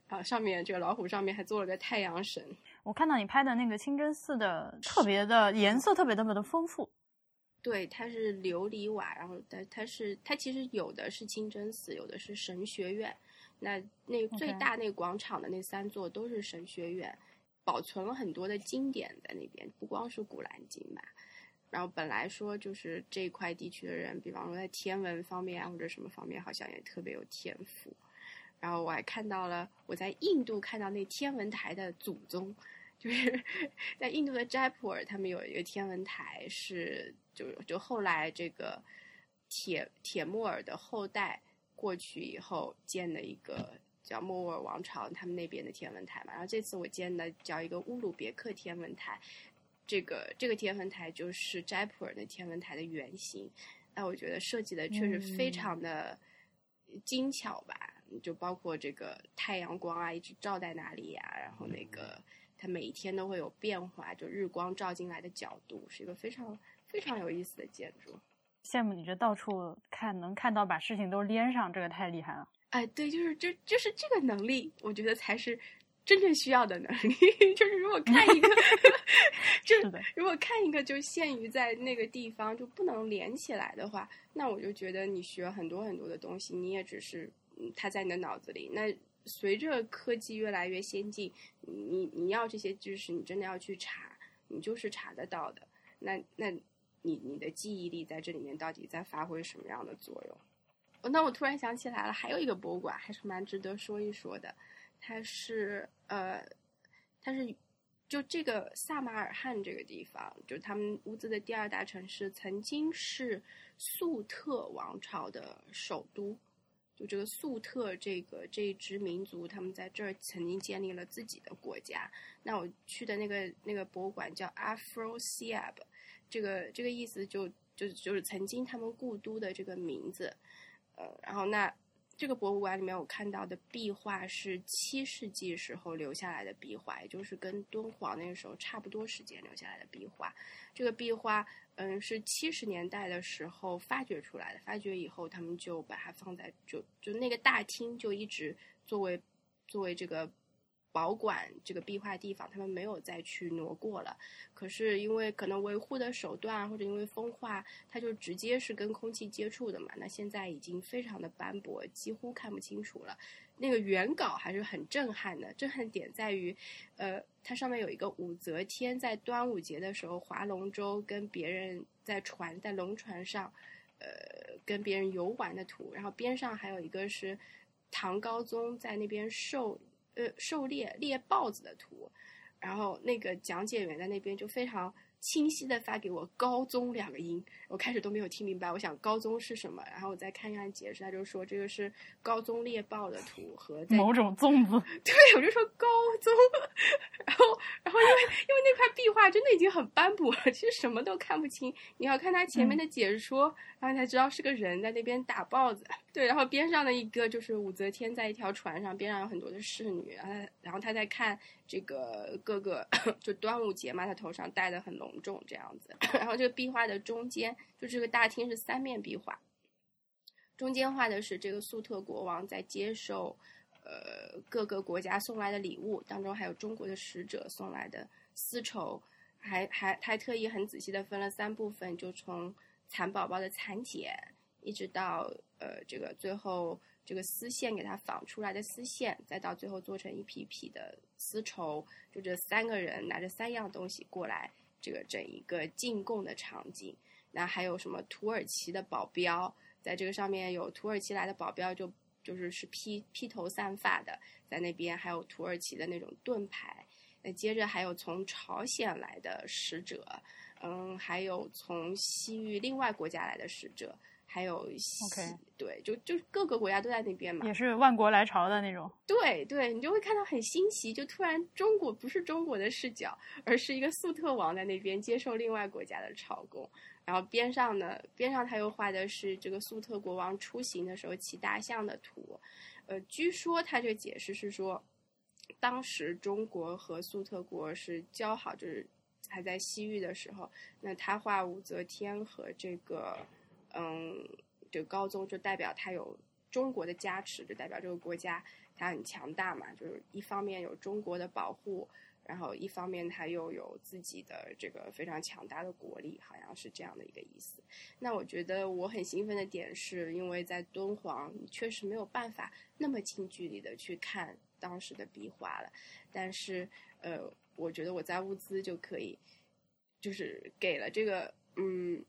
啊，上面这个老虎上面还坐了个太阳神。
我看到你拍的那个清真寺的特别的颜色特别特别的丰富，
对，它是琉璃瓦，然后它它是它其实有的是清真寺，有的是神学院。那那最大那广场的那三座都是神学院，保存了很多的经典在那边，不光是古兰经吧。然后本来说就是这块地区的人，比方说在天文方面啊或者什么方面，好像也特别有天赋。然后我还看到了我在印度看到那天文台的祖宗，就是 在印度的斋普尔，他们有一个天文台，是就就后来这个铁铁木尔的后代过去以后建的一个叫莫卧儿王朝他们那边的天文台嘛。然后这次我建的叫一个乌鲁别克天文台，这个这个天文台就是斋普尔的天文台的原型。那我觉得设计的确实非常的精巧吧。就包括这个太阳光啊，一直照在哪里呀？然后那个它每一天都会有变化，就日光照进来的角度，是一个非常非常有意思的建筑。
羡慕你这到处看能看到把事情都连上，这个太厉害了。
哎，对，就是就就是这个能力，我觉得才是真正需要的能力。就是如果看一个，
就，
如果看一个就限于在那个地方就不能连起来的话，那我就觉得你学很多很多的东西，你也只是。它在你的脑子里。那随着科技越来越先进，你你要这些知识，你真的要去查，你就是查得到的。那那你你的记忆力在这里面到底在发挥什么样的作用？那我突然想起来了，还有一个博物馆还是蛮值得说一说的。它是呃，它是就这个萨马尔罕这个地方，就他们乌兹的第二大城市，曾经是粟特王朝的首都。就这个粟特这个这一支民族，他们在这儿曾经建立了自己的国家。那我去的那个那个博物馆叫 Afrosiab，这个这个意思就就就是曾经他们故都的这个名字。呃，然后那这个博物馆里面我看到的壁画是七世纪时候留下来的壁画，也就是跟敦煌那个时候差不多时间留下来的壁画。这个壁画。嗯，是七十年代的时候发掘出来的。发掘以后，他们就把它放在就就那个大厅，就一直作为作为这个。保管这个壁画地方，他们没有再去挪过了。可是因为可能维护的手段，或者因为风化，它就直接是跟空气接触的嘛。那现在已经非常的斑驳，几乎看不清楚了。那个原稿还是很震撼的，震撼点在于，呃，它上面有一个武则天在端午节的时候划龙舟，跟别人在船在龙船上，呃，跟别人游玩的图。然后边上还有一个是唐高宗在那边受。呃，狩猎猎豹子的图，然后那个讲解员在那边就非常。清晰的发给我“高宗”两个音，我开始都没有听明白。我想“高宗”是什么，然后我再看看解释，他就说这个是高宗猎豹的图和
某种粽子。
对，我就说高宗，然后，然后因为因为那块壁画真的已经很斑驳了，其实什么都看不清。你要看他前面的解说，然后才知道是个人在那边打豹子。对，然后边上的一个就是武则天在一条船上，边上有很多的侍女，然后然后他在看。这个各个就端午节嘛，他头上戴的很隆重这样子。然后这个壁画的中间，就这个大厅是三面壁画，中间画的是这个粟特国王在接受呃各个国家送来的礼物，当中还有中国的使者送来的丝绸，还还他还特意很仔细的分了三部分，就从蚕宝宝的蚕茧，一直到呃这个最后。这个丝线给它纺出来的丝线，再到最后做成一匹匹的丝绸，就这三个人拿着三样东西过来，这个整一个进贡的场景。那还有什么土耳其的保镖，在这个上面有土耳其来的保镖，就就是是披披头散发的，在那边还有土耳其的那种盾牌。那接着还有从朝鲜来的使者，嗯，还有从西域另外国家来的使者。还有
，OK，
对，就就各个国家都在那边嘛，
也是万国来朝的那种。
对对，你就会看到很新奇，就突然中国不是中国的视角，而是一个粟特王在那边接受另外国家的朝贡。然后边上呢，边上他又画的是这个粟特国王出行的时候骑大象的图。呃，据说他这个解释是说，当时中国和粟特国是交好，就是还在西域的时候，那他画武则天和这个。嗯，这个高宗就代表他有中国的加持，就代表这个国家它很强大嘛。就是一方面有中国的保护，然后一方面他又有自己的这个非常强大的国力，好像是这样的一个意思。那我觉得我很兴奋的点是，因为在敦煌确实没有办法那么近距离的去看当时的壁画了，但是呃，我觉得我在乌兹就可以，就是给了这个嗯。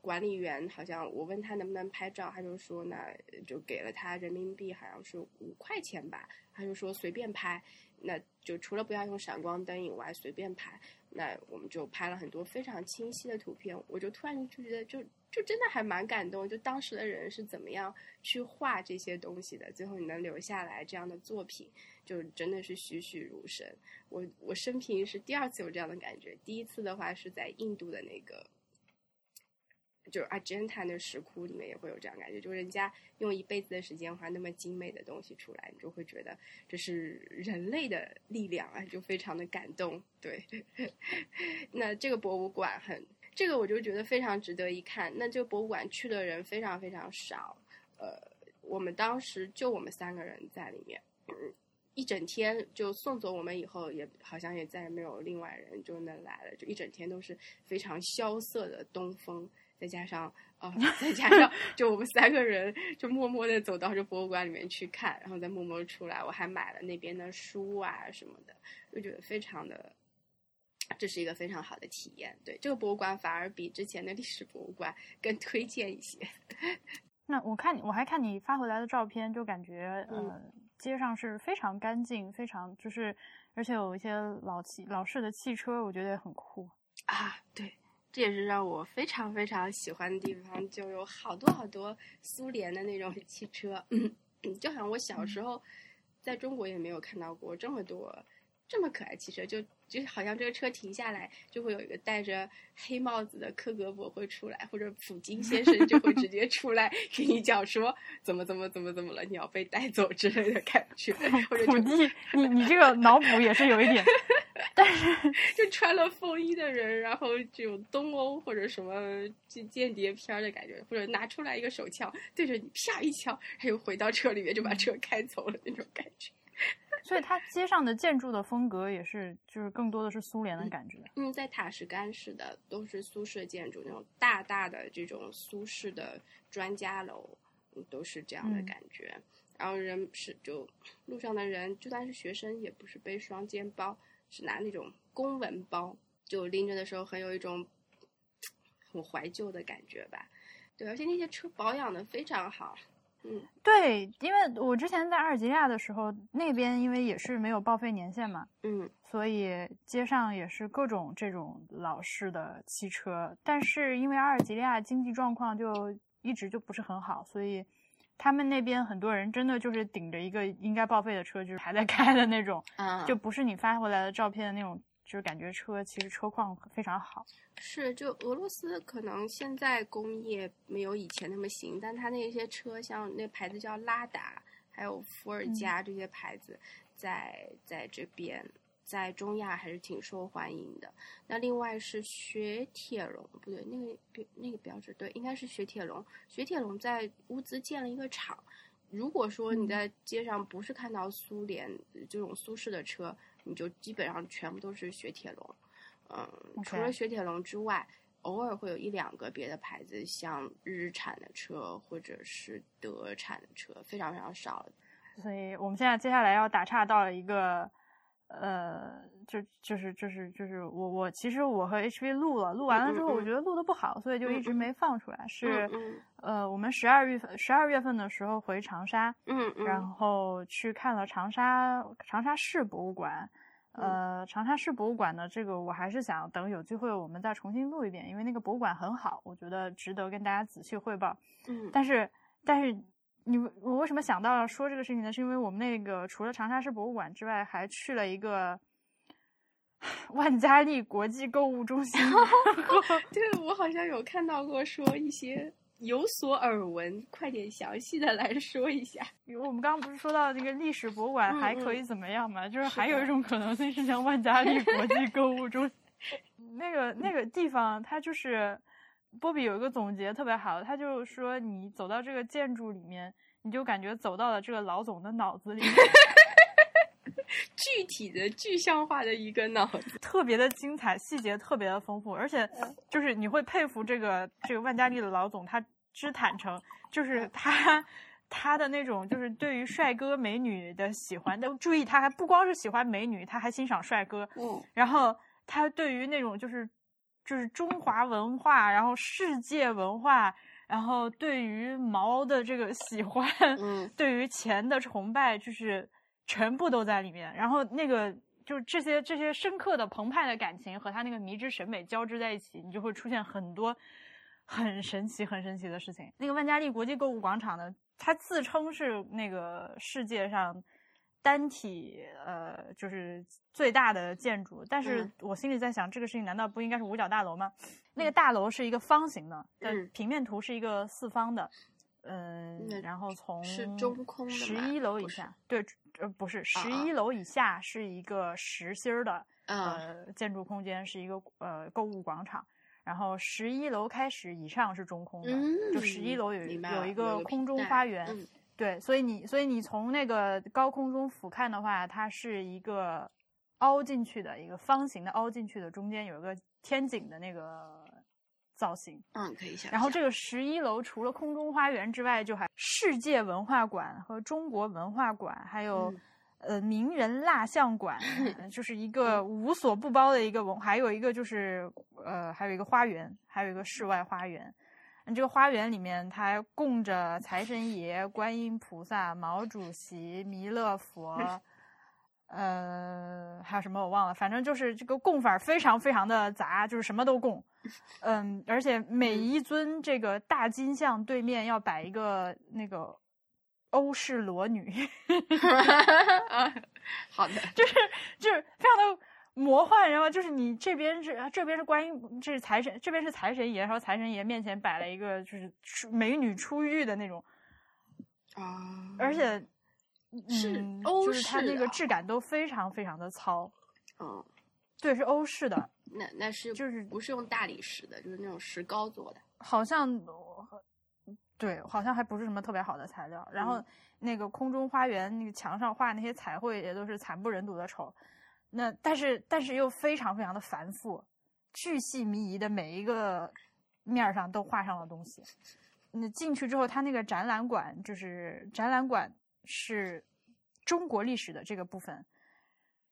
管理员好像我问他能不能拍照，他就说那就给了他人民币，好像是五块钱吧。他就说随便拍，那就除了不要用闪光灯以外随便拍。那我们就拍了很多非常清晰的图片。我就突然就觉得，就就真的还蛮感动。就当时的人是怎么样去画这些东西的，最后你能留下来这样的作品，就真的是栩栩如生。我我生平是第二次有这样的感觉，第一次的话是在印度的那个。就是阿珍他那石窟里面也会有这样感觉，就是人家用一辈子的时间画那么精美的东西出来，你就会觉得这是人类的力量啊，就非常的感动。对，那这个博物馆很，这个我就觉得非常值得一看。那这个博物馆去的人非常非常少，呃，我们当时就我们三个人在里面，一整天就送走我们以后，也好像也再也没有另外人就能来了，就一整天都是非常萧瑟的东风。再加上啊，再加上，就我们三个人就默默的走到这博物馆里面去看，然后再默默出来。我还买了那边的书啊什么的，就觉得非常的，这是一个非常好的体验。对这个博物馆反而比之前的历史博物馆 更推荐一些。
那我看我还看你发回来的照片，就感觉呃街上是非常干净，非常就是而且有一些老汽老式的汽车，我觉得很酷
啊。对。这也是让我非常非常喜欢的地方，就有好多好多苏联的那种 汽车，就好像我小时候在中国也没有看到过这么多这么可爱汽车，就就是好像这个车停下来，就会有一个戴着黑帽子的克格勃会出来，或者普京先生就会直接出来给你讲说怎么怎么怎么怎么了，你要被带走之类的感觉，或者
普京，你你这个脑补也是有一点。但是，
就穿了风衣的人，然后这种东欧或者什么间间谍片的感觉，或者拿出来一个手枪对着你啪一枪，他又回到车里面就把车开走了那种感觉。
所以它街上的建筑的风格也是，就是更多的是苏联的感觉。
嗯，在塔什干市的都是苏式建筑，那种大大的这种苏式的专家楼，都是这样的感觉。然后人是就路上的人，就算是学生，也不是背双肩包，是拿那种公文包，就拎着的时候很有一种很怀旧的感觉吧。对，而且那些车保养的非常好。嗯，
对，因为我之前在阿尔及利亚的时候，那边因为也是没有报废年限嘛，
嗯，
所以街上也是各种这种老式的汽车。但是因为阿尔及利亚经济状况就一直就不是很好，所以他们那边很多人真的就是顶着一个应该报废的车，就是还在开的那种，
嗯，
就不是你发回来的照片的那种。就是感觉车其实车况非常好，
是就俄罗斯可能现在工业没有以前那么行，但它那些车像那牌子叫拉达，还有伏尔加这些牌子，在在这边在中亚还是挺受欢迎的。那另外是雪铁龙，不对，那个标那个标志对，应该是雪铁龙。雪铁龙在乌兹建了一个厂。如果说你在街上不是看到苏联这种苏式的车。你就基本上全部都是雪铁龙，嗯，除了雪铁龙之外，偶尔会有一两个别的牌子，像日产的车或者是德产的车，非常非常少。
所以我们现在接下来要打岔到了一个，呃，就就是就是就是我我其实我和 HV 录了，录完了之后我觉得录的不好，所以就一直没放出来。是呃，我们十二月份十二月份的时候回长沙，
嗯嗯，
然后去看了长沙长沙市博物馆。呃，长沙市博物馆呢，这个我还是想等有机会我们再重新录一遍，因为那个博物馆很好，我觉得值得跟大家仔细汇报。
嗯，
但是但是你我为什么想到说这个事情呢？是因为我们那个除了长沙市博物馆之外，还去了一个万家丽国际购物中心。
对，我好像有看到过说一些。有所耳闻，快点详细的来说一下。
因为我们刚刚不是说到那个历史博物馆还可以怎么样吗？就是还有一种可能性是像万家丽国际购物中心，那个那个地方，它就是波比有一个总结特别好，他就说你走到这个建筑里面，你就感觉走到了这个老总的脑子里，
具体的具象化的一个脑子，
特别的精彩，细节特别的丰富，而且就是你会佩服这个这个万家丽的老总他。之坦诚，就是他，他的那种就是对于帅哥美女的喜欢。但注意，他还不光是喜欢美女，他还欣赏帅哥。
嗯。
然后他对于那种就是就是中华文化，然后世界文化，然后对于毛的这个喜欢，
嗯，
对于钱的崇拜，就是全部都在里面。然后那个就是这些这些深刻的澎湃的感情和他那个迷之审美交织在一起，你就会出现很多。很神奇，很神奇的事情。那个万家丽国际购物广场呢，它自称是那个世界上单体呃，就是最大的建筑。但是我心里在想，这个事情难道不应该是五角大楼吗？那个大楼是一个方形的，平面图是一个四方的，嗯，然后从
是中空的
十一楼以下，对，呃，不是十一楼以下是一个实心儿的呃建筑空间，是一个呃购物广场。然后十一楼开始以上是中空的，就十一楼有有一个空中花园，对，所以你所以你从那个高空中俯瞰的话，它是一个凹进去的一个方形的凹进去的，中间有一个天井的那个造型，
嗯，可以想。
然后这个十一楼除了空中花园之外，就还世界文化馆和中国文化馆，还有。呃，名人蜡像馆 就是一个无所不包的一个文，还有一个就是呃，还有一个花园，还有一个室外花园。这个花园里面，它供着财神爷、观音菩萨、毛主席、弥勒佛，呃，还有什么我忘了，反正就是这个供法非常非常的杂，就是什么都供。嗯，而且每一尊这个大金像对面要摆一个那个。欧式裸女，
好的，
就是就是非常的魔幻，然后就是你这边是这边是观音，这是财神，这边是财神爷，然后财神爷面前摆了一个就是美女出浴的那种
啊，
而且
是
欧式，就是它那个质感都非常非常的糙，
嗯，
对，是欧式的，
那那是
就是
不是用大理石的，就是那种石膏做的，
好像。对，好像还不是什么特别好的材料。然后那个空中花园那个墙上画那些彩绘也都是惨不忍睹的丑。那但是但是又非常非常的繁复，巨细靡遗的每一个面上都画上了东西。那进去之后，它那个展览馆就是展览馆是中国历史的这个部分，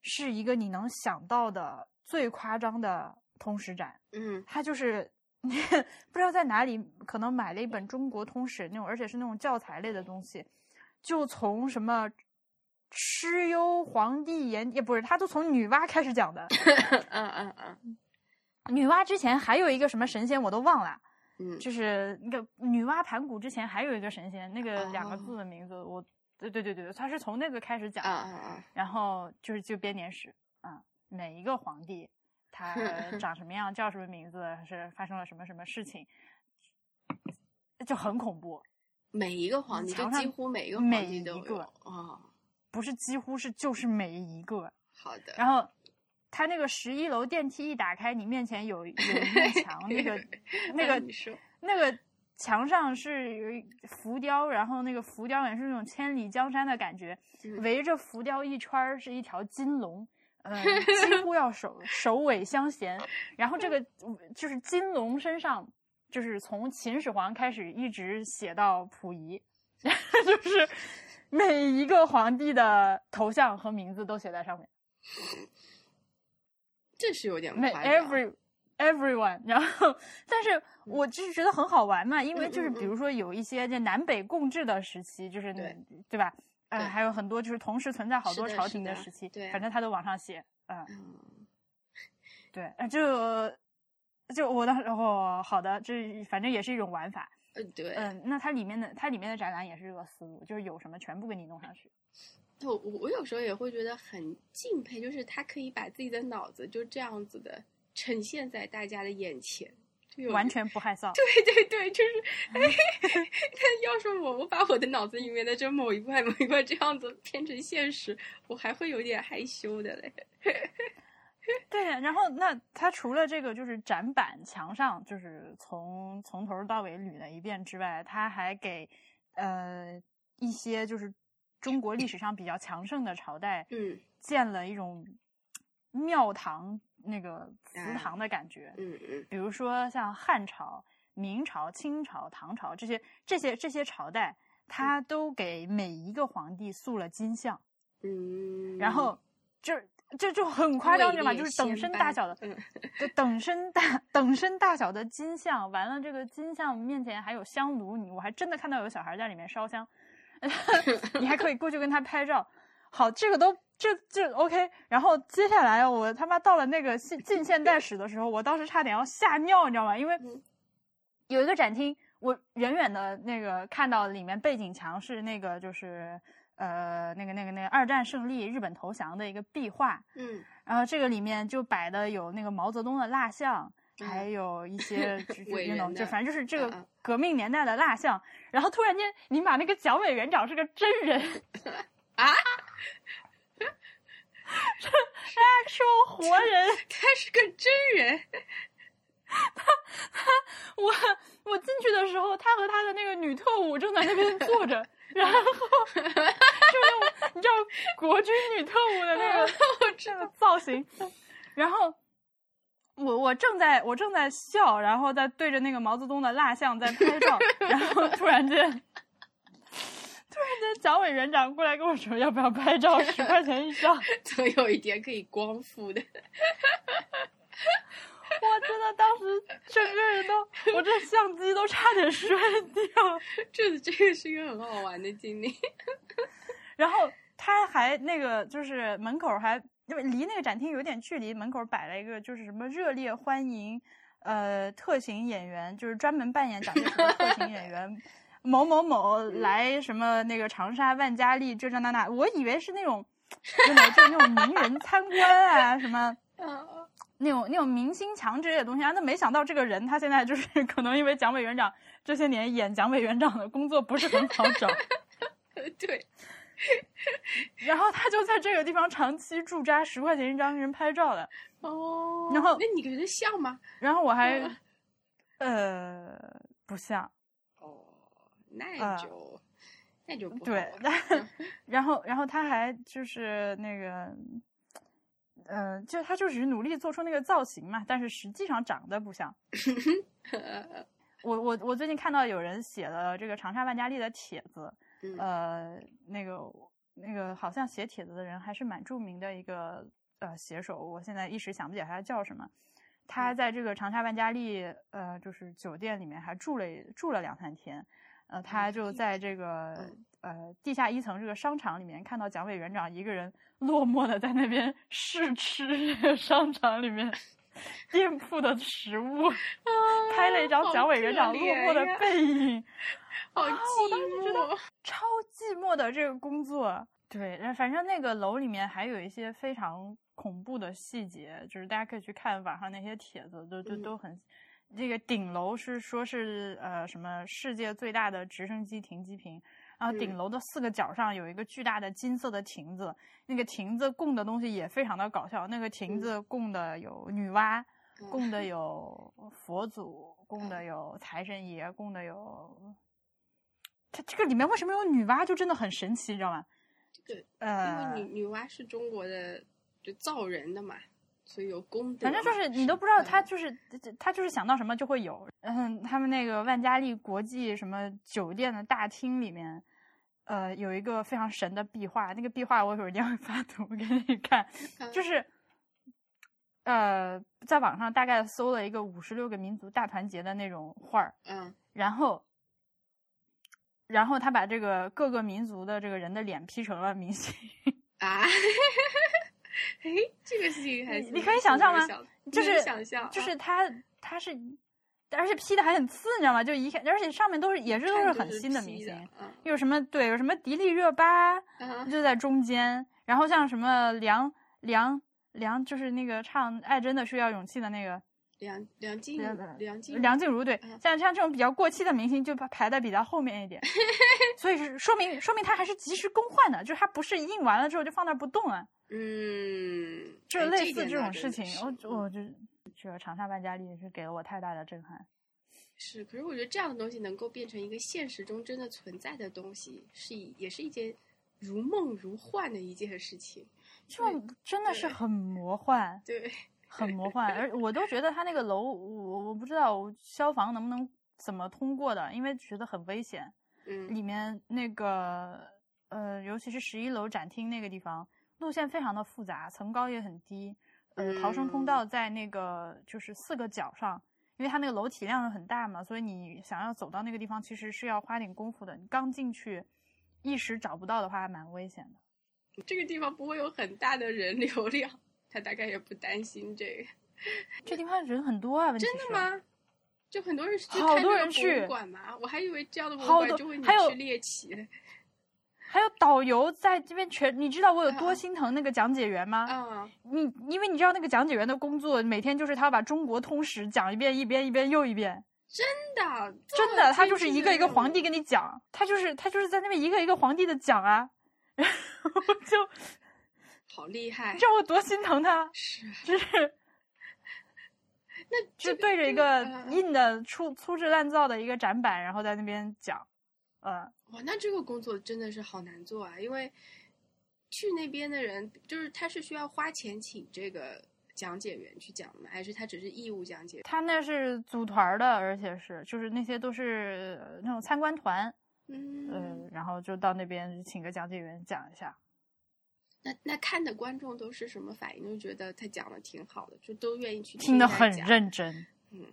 是一个你能想到的最夸张的通史展。
嗯，
它就是 不知道在哪里可能买了一本中国通史那种，而且是那种教材类的东西，就从什么蚩尤皇帝炎也不是，他都从女娲开始讲的。
嗯嗯嗯，
女娲之前还有一个什么神仙我都忘了。
嗯，
就是那个女娲盘古之前还有一个神仙，那个两个字
哦
的名字，我对对对对，他是从那个开始讲，
嗯嗯嗯，
然后就是就编年史啊，每一个皇帝他 长什么样，叫什么名字，是发生了什么什么事情，就很恐怖，
每一个皇帝，就几乎每一个皇
每
帝都有
一个
啊。
不是几乎是就是每一个，
好的，
然后。他那个十一楼电梯一打开，你面前有有一面墙，那个 那个，那个墙上是有浮雕，然后那个浮雕也是那种千里江山的感觉，
嗯
围着浮雕一圈儿是一条金龙，嗯、几乎要首首尾相衔。然后这个就是金龙身上，就是从秦始皇开始一直写到溥仪，就是每一个皇帝的头像和名字都写在上面。
这是有点
每 every everyone，然后，但是我就是觉得很好玩嘛，因为就是比如说有一些这南北共治的时期，就是
对
对吧？呃，
对。
还有很多就是同时存在好多朝
廷的
时期，
对。啊
反正他都往上写，嗯，
嗯。
对，呃就就我当时哦，好的，这反正也是一种玩法，
呃，对，
嗯，那它里面的它里面的展览也是这个思路，就是有什么全部给你弄上去，
我我我有时候也会觉得很敬佩，就是他可以把自己的脑子就这样子的呈现在大家的眼前，就
完全不害臊，
对对对，就是，哎，那要是我，我把我的脑子里面的这某一块某一块这样子变成现实，我还会有点害羞的嘞。
对，然后那它除了这个就是展板墙上就是从从头到尾捋了一遍之外，它还给呃一些就是中国历史上比较强盛的朝代
嗯。
建了一种庙堂那个祠
啊
堂的感觉，
嗯嗯。
比如说像汉朝、明朝、清朝、唐朝这些这些这些朝代，它都给每一个皇帝塑了金像。
嗯，
然后就这就很夸张，
位
知道吗？就是等身大小的，等身大等身大小的金像，完了这个金像面前还有香炉，你我还真的看到有小孩在里面烧香，你还可以过去跟他拍照。好，这个都这这 OK。然后接下来我他妈到了那个近近现代史的时候，我当时差点要吓尿，你知道吗？因为
嗯
有一个展厅，我远远的那个看到里面背景墙是那个就是呃那个那个那个二战胜利日本投降的一个壁画，
嗯。
然后这个里面就摆的有那个毛泽东的蜡像，
嗯
还有一些就就
伟
那种就反正就是这个革命年代的蜡像。然后突然间，你把那个蒋委员长是个真人。
啊，
是 actual 活人。
他是个真人，他他
我我进去的时候，他和他的那个女特务正在那边坐着，然后就那种你知道国军女特务的那个 这个造型，然后我我正在我正在笑，然后在对着那个毛泽东的蜡像在拍照，然后突然间。突然间，蒋委员长过来跟我说：“要不要拍照？十块钱一张。”
总有一天可以光复的。
我真的当时整个人都，我这相机都差点摔掉。
这这个是一个很好玩的经历。
然后他还那个就是门口还因为离那个展厅有点距离，门口摆了一个就是什么热烈欢迎呃特型演员，就是专门扮演蒋介石的特型演员某某某来什么那个长沙万家丽这这那那，我以为是那种真的就是那种名人参观啊什么。
嗯
那种那种明星墙之类的东西啊，那没想到这个人他现在就是 可能因为蒋委员长这些年演蒋委员长的工作不是很好找，
对，
然后他就在这个地方长期驻扎，十块钱一张人拍照的。
哦，
然后
那你觉得像吗？
然后我还
嗯
呃不像，
哦，那就那就不
对。然后，然后他还就是那个，呃，就他就只是努力做出那个造型嘛，但是实际上长得不像。我我我最近看到有人写了这个长沙万家丽的帖子，呃，那个那个好像写帖子的人还是蛮著名的一个呃写手，我现在一时想不起来他叫什么。他在这个长沙万家丽呃就是酒店里面还住了住了两三天，呃，他就在这个呃地下一层这个商场里面看到蒋委员长一个人落寞的在那边试吃 商场里面。店铺的食物，拍了一张蒋委员长落寞的背影，
好寂寞，
超寂寞的这个工作。对，反正那个楼里面还有一些非常恐怖的细节，就是大家可以去看网上那些帖子，都都都很。这个顶楼是说是呃什么世界最大的直升机停机坪。然后顶楼的四个角上有一个巨大的金色的亭子，那个亭子供的东西也非常的搞笑。那个亭子供的有女娲，供的 有佛祖，供的有财神爷，供的有。它这个里面为什么有女娲，就真的很神奇，你知道吗？
这个呃，因为女女娲是中国的就造人的嘛。所以有功德，
反正就是你都不知道他就是他就是想到什么就会有。嗯，他们那个万家丽国际什么酒店的大厅里面，呃，有一个非常神的壁画。那个壁画我一会儿一定会发图给你看。就是呃，在网上大概搜了一个五十六个民族大团结的那种画儿。
嗯，
然后然后他把这个各个民族的这个人的脸 P 成了明星
啊。哎，这个事情还
你可以想象吗？就是
想象，
就是他他是，而且 P 的还很次，你知道吗？就一看，而且上面都是也是都
是
很新的明星，
有
什么对，有什么迪丽热巴就在中间，然后像什么梁梁梁，就是那个唱《爱真的需要勇气》的那个
梁梁静梁静
梁静茹，对，像像这种比较过气的明星就排排在比较后面一点，所以是说明说明他还是及时更换的，就是他不是印完了之后就放那不动啊。
嗯，
就类似这种事情，我我就这个长沙万家丽是给了我太大的震撼。
是，可是我觉得这样的东西能够变成一个现实中真的存在的东西，是一也是一件如梦如幻的一件事情。
就真的是很魔幻，
对，
很魔幻。而我都觉得他那个楼，我我不知道消防能不能怎么通过的，因为觉得很危险。
嗯，
里面那个呃，尤其是十一楼展厅那个地方。路线非常的复杂，层高也很低，呃，逃生通道在那个就是四个角上，因为它那个楼体量很大嘛，所以你想要走到那个地方，其实是要花点功夫的。你刚进去，一时找不到的话，还蛮危险的。
这个地方不会有很大的人流量，他大概也不担心这个。
这地方人很多啊，
真的吗？就很多人去
好多人去
博物馆嘛，我还以为这样的博物馆就会你去猎奇。
还有导游在这边全，你知道我有多心疼那个讲解员吗？
嗯，
你因为你知道那个讲解员的工作，每天就是他要把中国通史讲一遍，一遍一遍又一遍。
真的，
真的，他就是一个一个皇帝跟你讲，他就是他就是在那边一个一个皇帝的讲啊，然后就
好厉害，
你知道我多心疼他？
是，
就是
那
就对着一个印的粗粗制滥造的一个展板，然后在那边讲。呃，
哇，那这个工作真的是好难做啊！因为去那边的人，就是他是需要花钱请这个讲解员去讲吗？还是他只是义务讲解？
他那是组团的，而且是就是那些都是那种参观团，
嗯，
然后就到那边请个讲解员讲一下。
那那看的观众都是什么反应？就觉得他讲的挺好的，就都愿意去
听的很认真。
嗯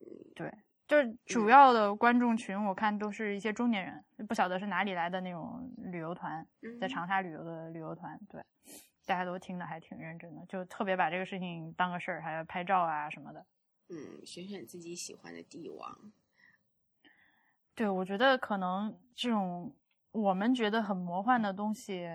嗯，对。就是主要的观众群，我看都是一些中年人，不晓得是哪里来的那种旅游团，在长沙旅游的旅游团，对，大家都听的还挺认真的，就特别把这个事情当个事儿，还要拍照啊什么的。
嗯，选选自己喜欢的帝王。
对，我觉得可能这种我们觉得很魔幻的东西，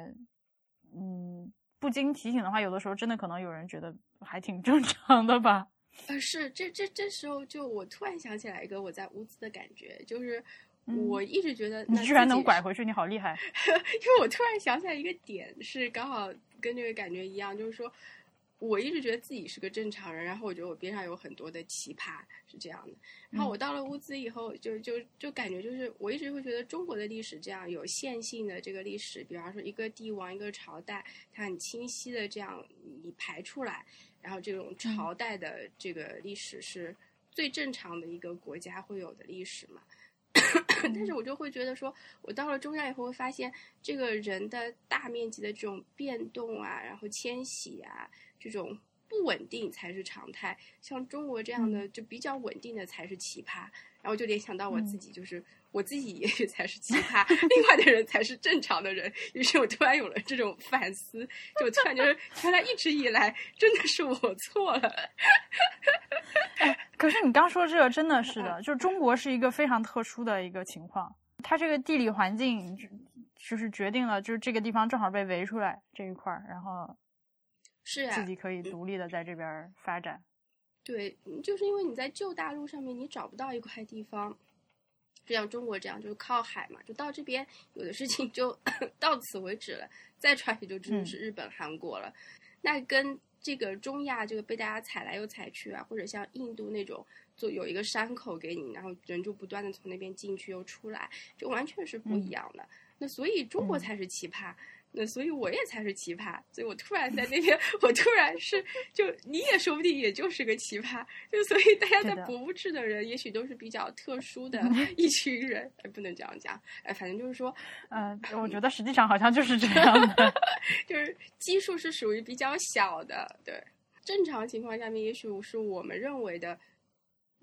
嗯，不经提醒的话，有的时候真的可能有人觉得还挺正常的吧。
呃，是这这这时候就我突然想起来一个我在乌兹的感觉，就是我一直觉得
你居然能拐回去，你好厉害！
因为我突然想起来一个点，是刚好跟这个感觉一样，就是说我一直觉得自己是个正常人，然后我觉得我边上有很多的奇葩，是这样的。然后我到了乌兹以后，就就就感觉就是我一直会觉得中国的历史这样有线性的这个历史，比方说一个帝王一个朝代，它很清晰的这样你排出来，然后这种朝代的这个历史是最正常的一个国家会有的历史嘛。但是我就会觉得说，我到了中亚以后会发现，这个人的大面积的这种变动啊，然后迁徙啊。这种不稳定才是常态，像中国这样的就比较稳定的才是奇葩。然后就联想到我自己，就是我自己也许才是奇葩，另外的人才是正常的人。于是我突然有了这种反思，就突然觉得原来一直以来真的是我错了。
哎，可是你刚说这个真的是的，就是中国是一个非常特殊的一个情况，它这个地理环境就是决定了，就是这个地方正好被围出来这一块儿，然后。
是啊，
自己可以独立的在这边发展。
对，就是因为你在旧大陆上面，你找不到一块地方，就像中国这样，就是靠海嘛，就到这边有的事情就 到此为止了，再传也就只能是日本、韩国了。那跟这个中亚这个被大家踩来又踩去啊，或者像印度那种，就有一个山口给你，然后人就不断的从那边进去又出来，就完全是不一样的。那所以中国才是奇葩。那所以我也才是奇葩，所以我突然在那边，我突然是就你也说不定也就是个奇葩，就所以大家在博物志的人也许都是比较特殊的一群人，哎，不能这样讲，哎，反正就是说，
嗯，我觉得实际上好像就是这样的，
就是基数是属于比较小的，对，正常情况下面，也许是我们认为的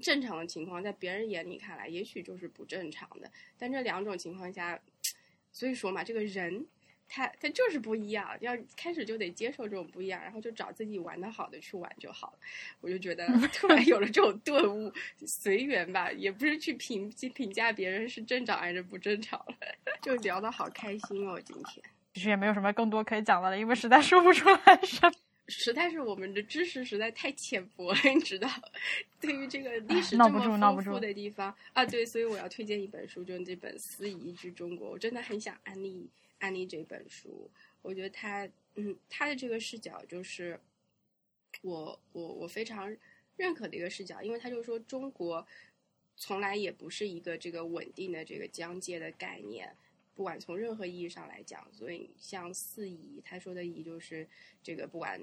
正常的情况，在别人眼里看来，也许就是不正常的，但这两种情况下，所以说嘛，这个人。他他就是不一样，要开始就得接受这种不一样，然后就找自己玩的好的去玩就好了。我就觉得突然有了这种顿悟，随缘吧，也不是去评评价别人是正常还是不正常了，就聊的好开心哦，今天
其实也没有什么更多可以讲的了，因为实在说不出来什么，
实在是我们的知识实在太浅薄了，你知道，对于这个历史这么丰富的地方啊，对，所以我要推荐一本书，就是这本《司仪之中国》，我真的很想安利。安利这本书，我觉得他，嗯，他的这个视角就是我我我非常认可的一个视角，因为他就说中国从来也不是一个这个稳定的这个疆界的概念，不管从任何意义上来讲，所以像四夷，他说的夷就是这个不管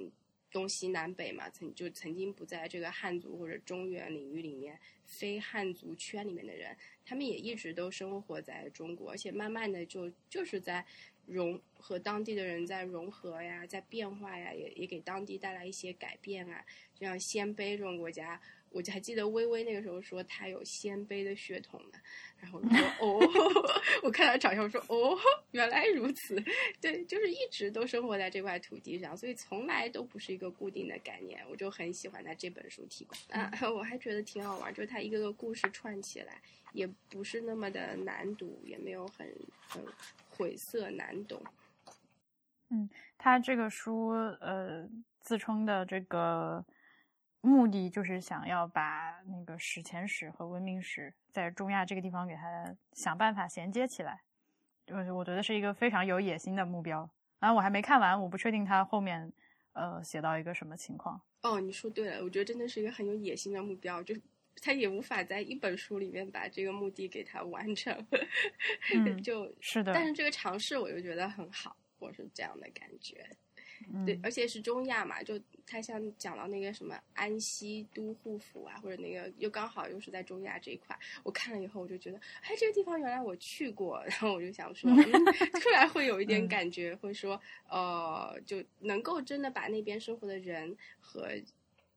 东西南北嘛，曾就曾经不在这个汉族或者中原领域里面，非汉族圈里面的人。他们也一直都生活在中国，而且慢慢的就就是在融和当地的人在融合呀，在变化呀，也也给当地带来一些改变啊。就像鲜卑这种国家，我就还记得微微那个时候说他有鲜卑的血统呢。然后说哦，我看到长相我说哦，原来如此，对，就是一直都生活在这块土地上，所以从来都不是一个固定的概念。我就很喜欢他这本书提供啊，我还觉得挺好玩，就是他一个个故事串起来，也不是那么的难读，也没有很很晦涩难懂。
嗯，他这个书呃，自称的这个。目的就是想要把那个史前史和文明史在中亚这个地方给它想办法衔接起来，我我觉得是一个非常有野心的目标。然后我还没看完，我不确定他后面呃写到一个什么情况。
哦，你说对了，我觉得真的是一个很有野心的目标，就是他也无法在一本书里面把这个目的给他完成。
嗯，
就是
的。
但是这个尝试我就觉得很好，我是这样的感觉。对，而且是中亚嘛，就他像讲到那个什么安西都护府啊，或者那个又刚好又是在中亚这一块，我看了以后我就觉得，哎，这个地方原来我去过，然后我就想说，突然会有一点感觉，会说，呃，就能够真的把那边生活的人和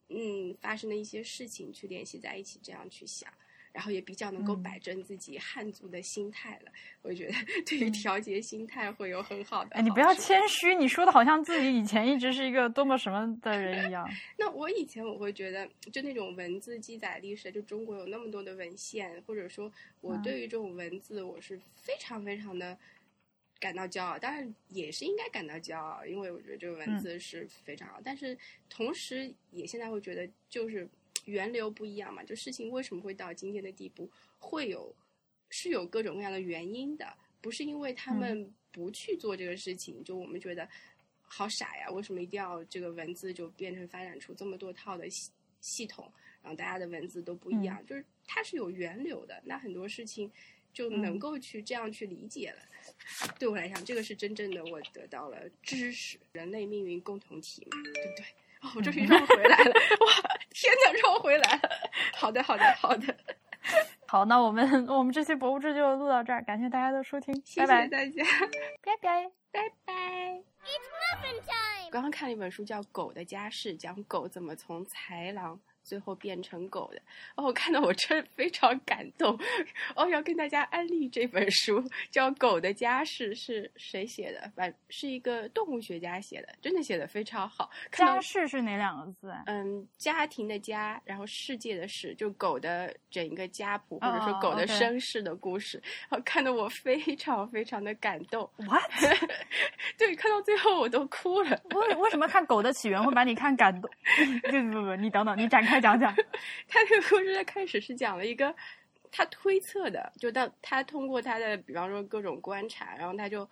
嗯发生的一些事情去联系在一起，这样去想。然后也比较能够摆正自己汉族的心态了，我觉得 对于调节心态会有很好的。
哎，你不要谦虚，你说的好像自己以前一直是一个多么什么的人一样。
那我以前我会觉得，就那种文字记载历史，就中国有那么多的文献，或者说我对于这种文字，我是非常非常的感到骄傲。当然也是应该感到骄傲，因为我觉得这个文字是非常好。但是同时也现在会觉得就是。源流不一样嘛，就事情为什么会到今天的地步，会有是有各种各样的原因的，不是因为他们不去做这个事情，就我们觉得好傻呀，为什么一定要这个文字就变成发展出这么多套的系系统，然后大家的文字都不一样，就是它是有源流的，那很多事情就能够去这样去理解了。对我来讲，这个是真正的我得到了知识，人类命运共同体嘛，对不对？哦，我终于绕回来了！哇，天哪，绕回来了！好的，好的，好的。
好，那我们我们这期博物志就录到这儿，感谢大家的收听，
谢谢大家，
拜拜，
拜拜。刚刚看了一本书，叫《狗的家事》，讲狗怎么从豺狼。最后变成狗的哦，我看到我真非常感动哦，要跟大家安利这本书，叫《狗的家世》，是谁写的？反是一个动物学家写的，真的写的非常好。
家世是哪两个字？
嗯，家庭的家，然后世界的世，就狗的整一个家谱，或者说狗的身世的故事。哦，看得我非常非常的感动。
What？
对，看到最后我都哭了。
为为什么看《狗的起源》会把你看感动？不不不，你等等，你展开。讲讲，
他这个故事的开始是讲了一个他推测的，就到他通过他的，比方说各种观察，然后他就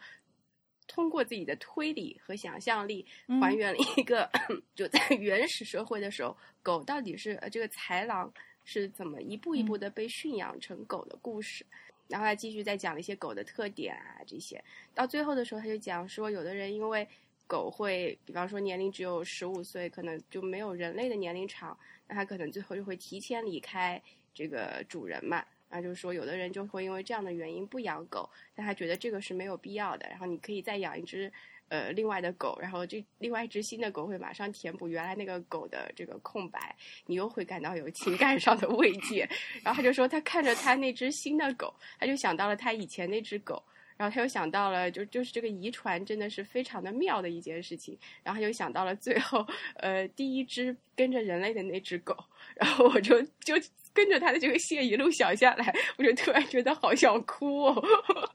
通过自己的推理和想象力，还原了一个 就在原始社会的时候，狗到底是呃这个豺狼是怎么一步一步的被驯养成狗的故事。然后他继续再讲了一些狗的特点啊这些，到最后的时候他就讲说，有的人因为狗会，比方说年龄只有十五岁，可能就没有人类的年龄长。那他可能最后就会提前离开这个主人嘛，那就是说，有的人就会因为这样的原因不养狗，但他觉得这个是没有必要的。然后你可以再养一只呃另外的狗，然后这另外一只新的狗会马上填补原来那个狗的这个空白，你又会感到有情感上的慰藉。然后他就说，他看着他那只新的狗，他就想到了他以前那只狗。然后他又想到了，就就是这个遗传真的是非常的妙的一件事情。然后他又想到了最后，呃，第一只跟着人类的那只狗。然后我就就跟着他的这个线一路想下来，我就突然觉得好想哭哦。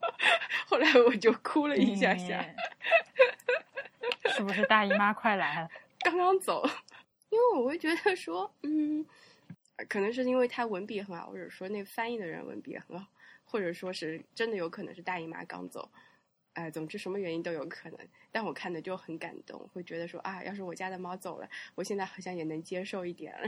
后来我就哭了一下下。
是不是大姨妈快来了？
刚刚走，因为我会觉得说，嗯，可能是因为他文笔很好，或者说那翻译的人文笔也很好。或者说是真的有可能是大姨妈刚走，哎，总之什么原因都有可能。但我看的就很感动，会觉得说啊，要是我家的猫走了，我现在好像也能接受一点了。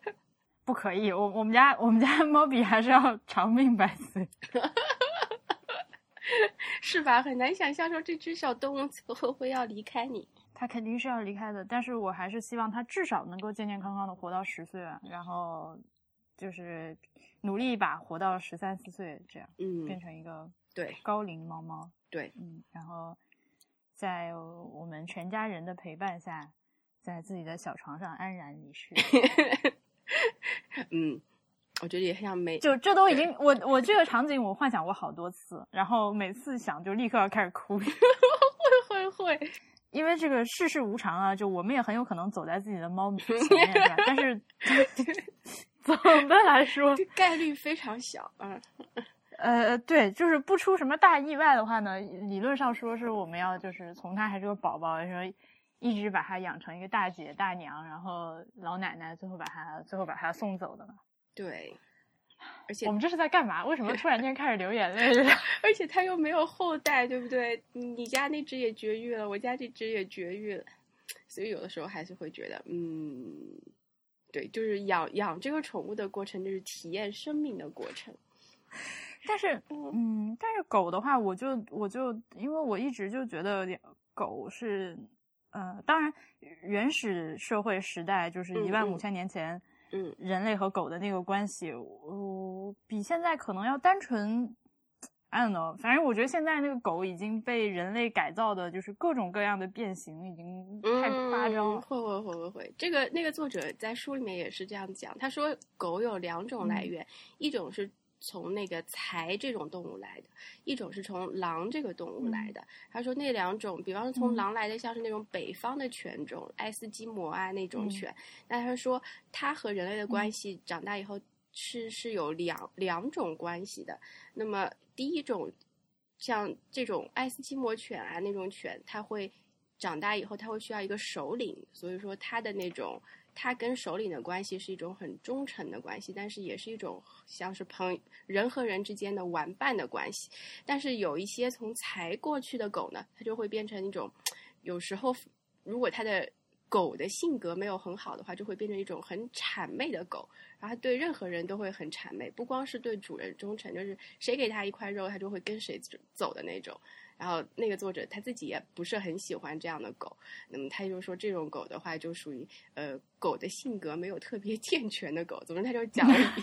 不可以，我我们家我们家猫比还是要长命百岁，
是吧？很难想象说这只小动物最后会要离开你，
它肯定是要离开的。但是我还是希望它至少能够健健康康的活到十岁，然后就是。努力一把，活到十三四岁，这样，
嗯，
变成一个
对
高龄猫猫，
对，
嗯，然后在我们全家人的陪伴下，在自己的小床上安然离世。
嗯，我觉得也像没，
就这都已经，我我这个场景我幻想过好多次，然后每次想就立刻要开始哭。会
会会，
因为这个世事无常啊，就我们也很有可能走在自己的猫 前面，是吧？但是。总的来说，
概率非常小。嗯，
呃，对，就是不出什么大意外的话呢，理论上说是我们要就是从他还是个宝宝的时候，一直把他养成一个大姐大娘，然后老奶奶最后把他最后把他送走的嘛。
对，而且
我们这是在干嘛？为什么突然间开始流眼泪了？
而且他又没有后代，对不对？你家那只也绝育了，我家这只也绝育了，所以有的时候还是会觉得，嗯。对，就是养养这个宠物的过程，就是体验生命的过程。
但是，嗯，但是狗的话，我就我就因为我一直就觉得狗是，呃，当然原始社会时代就是一万五千年前，
嗯，
人类和狗的那个关系，我比现在可能要单纯。I don't know，反正我觉得现在那个狗已经被人类改造的，就是各种各样的变形，已经太夸张了。
会会会会。会，这个那个作者在书里面也是这样讲，他说狗有两种来源，一种是从那个豺这种动物来的，一种是从狼这个动物来的。他说那两种，比方说从狼来的，像是那种北方的犬种，爱斯基摩啊那种犬，那他说它和人类的关系长大以后是是有两两种关系的，那么。第一种，像这种爱斯基摩犬啊，那种犬，它会长大以后，它会需要一个首领，所以说它的那种，它跟首领的关系是一种很忠诚的关系，但是也是一种像是朋人和人之间的玩伴的关系。但是有一些从才过去的狗呢，它就会变成一种有时候如果它的狗的性格没有很好的话，就会变成一种很谄媚的狗，然后对任何人都会很谄媚，不光是对主人忠诚，就是谁给他一块肉，他就会跟谁走的那种。然后那个作者他自己也不是很喜欢这样的狗，那么他就说这种狗的话就属于呃狗的性格没有特别 健全的狗，总之他就讲了。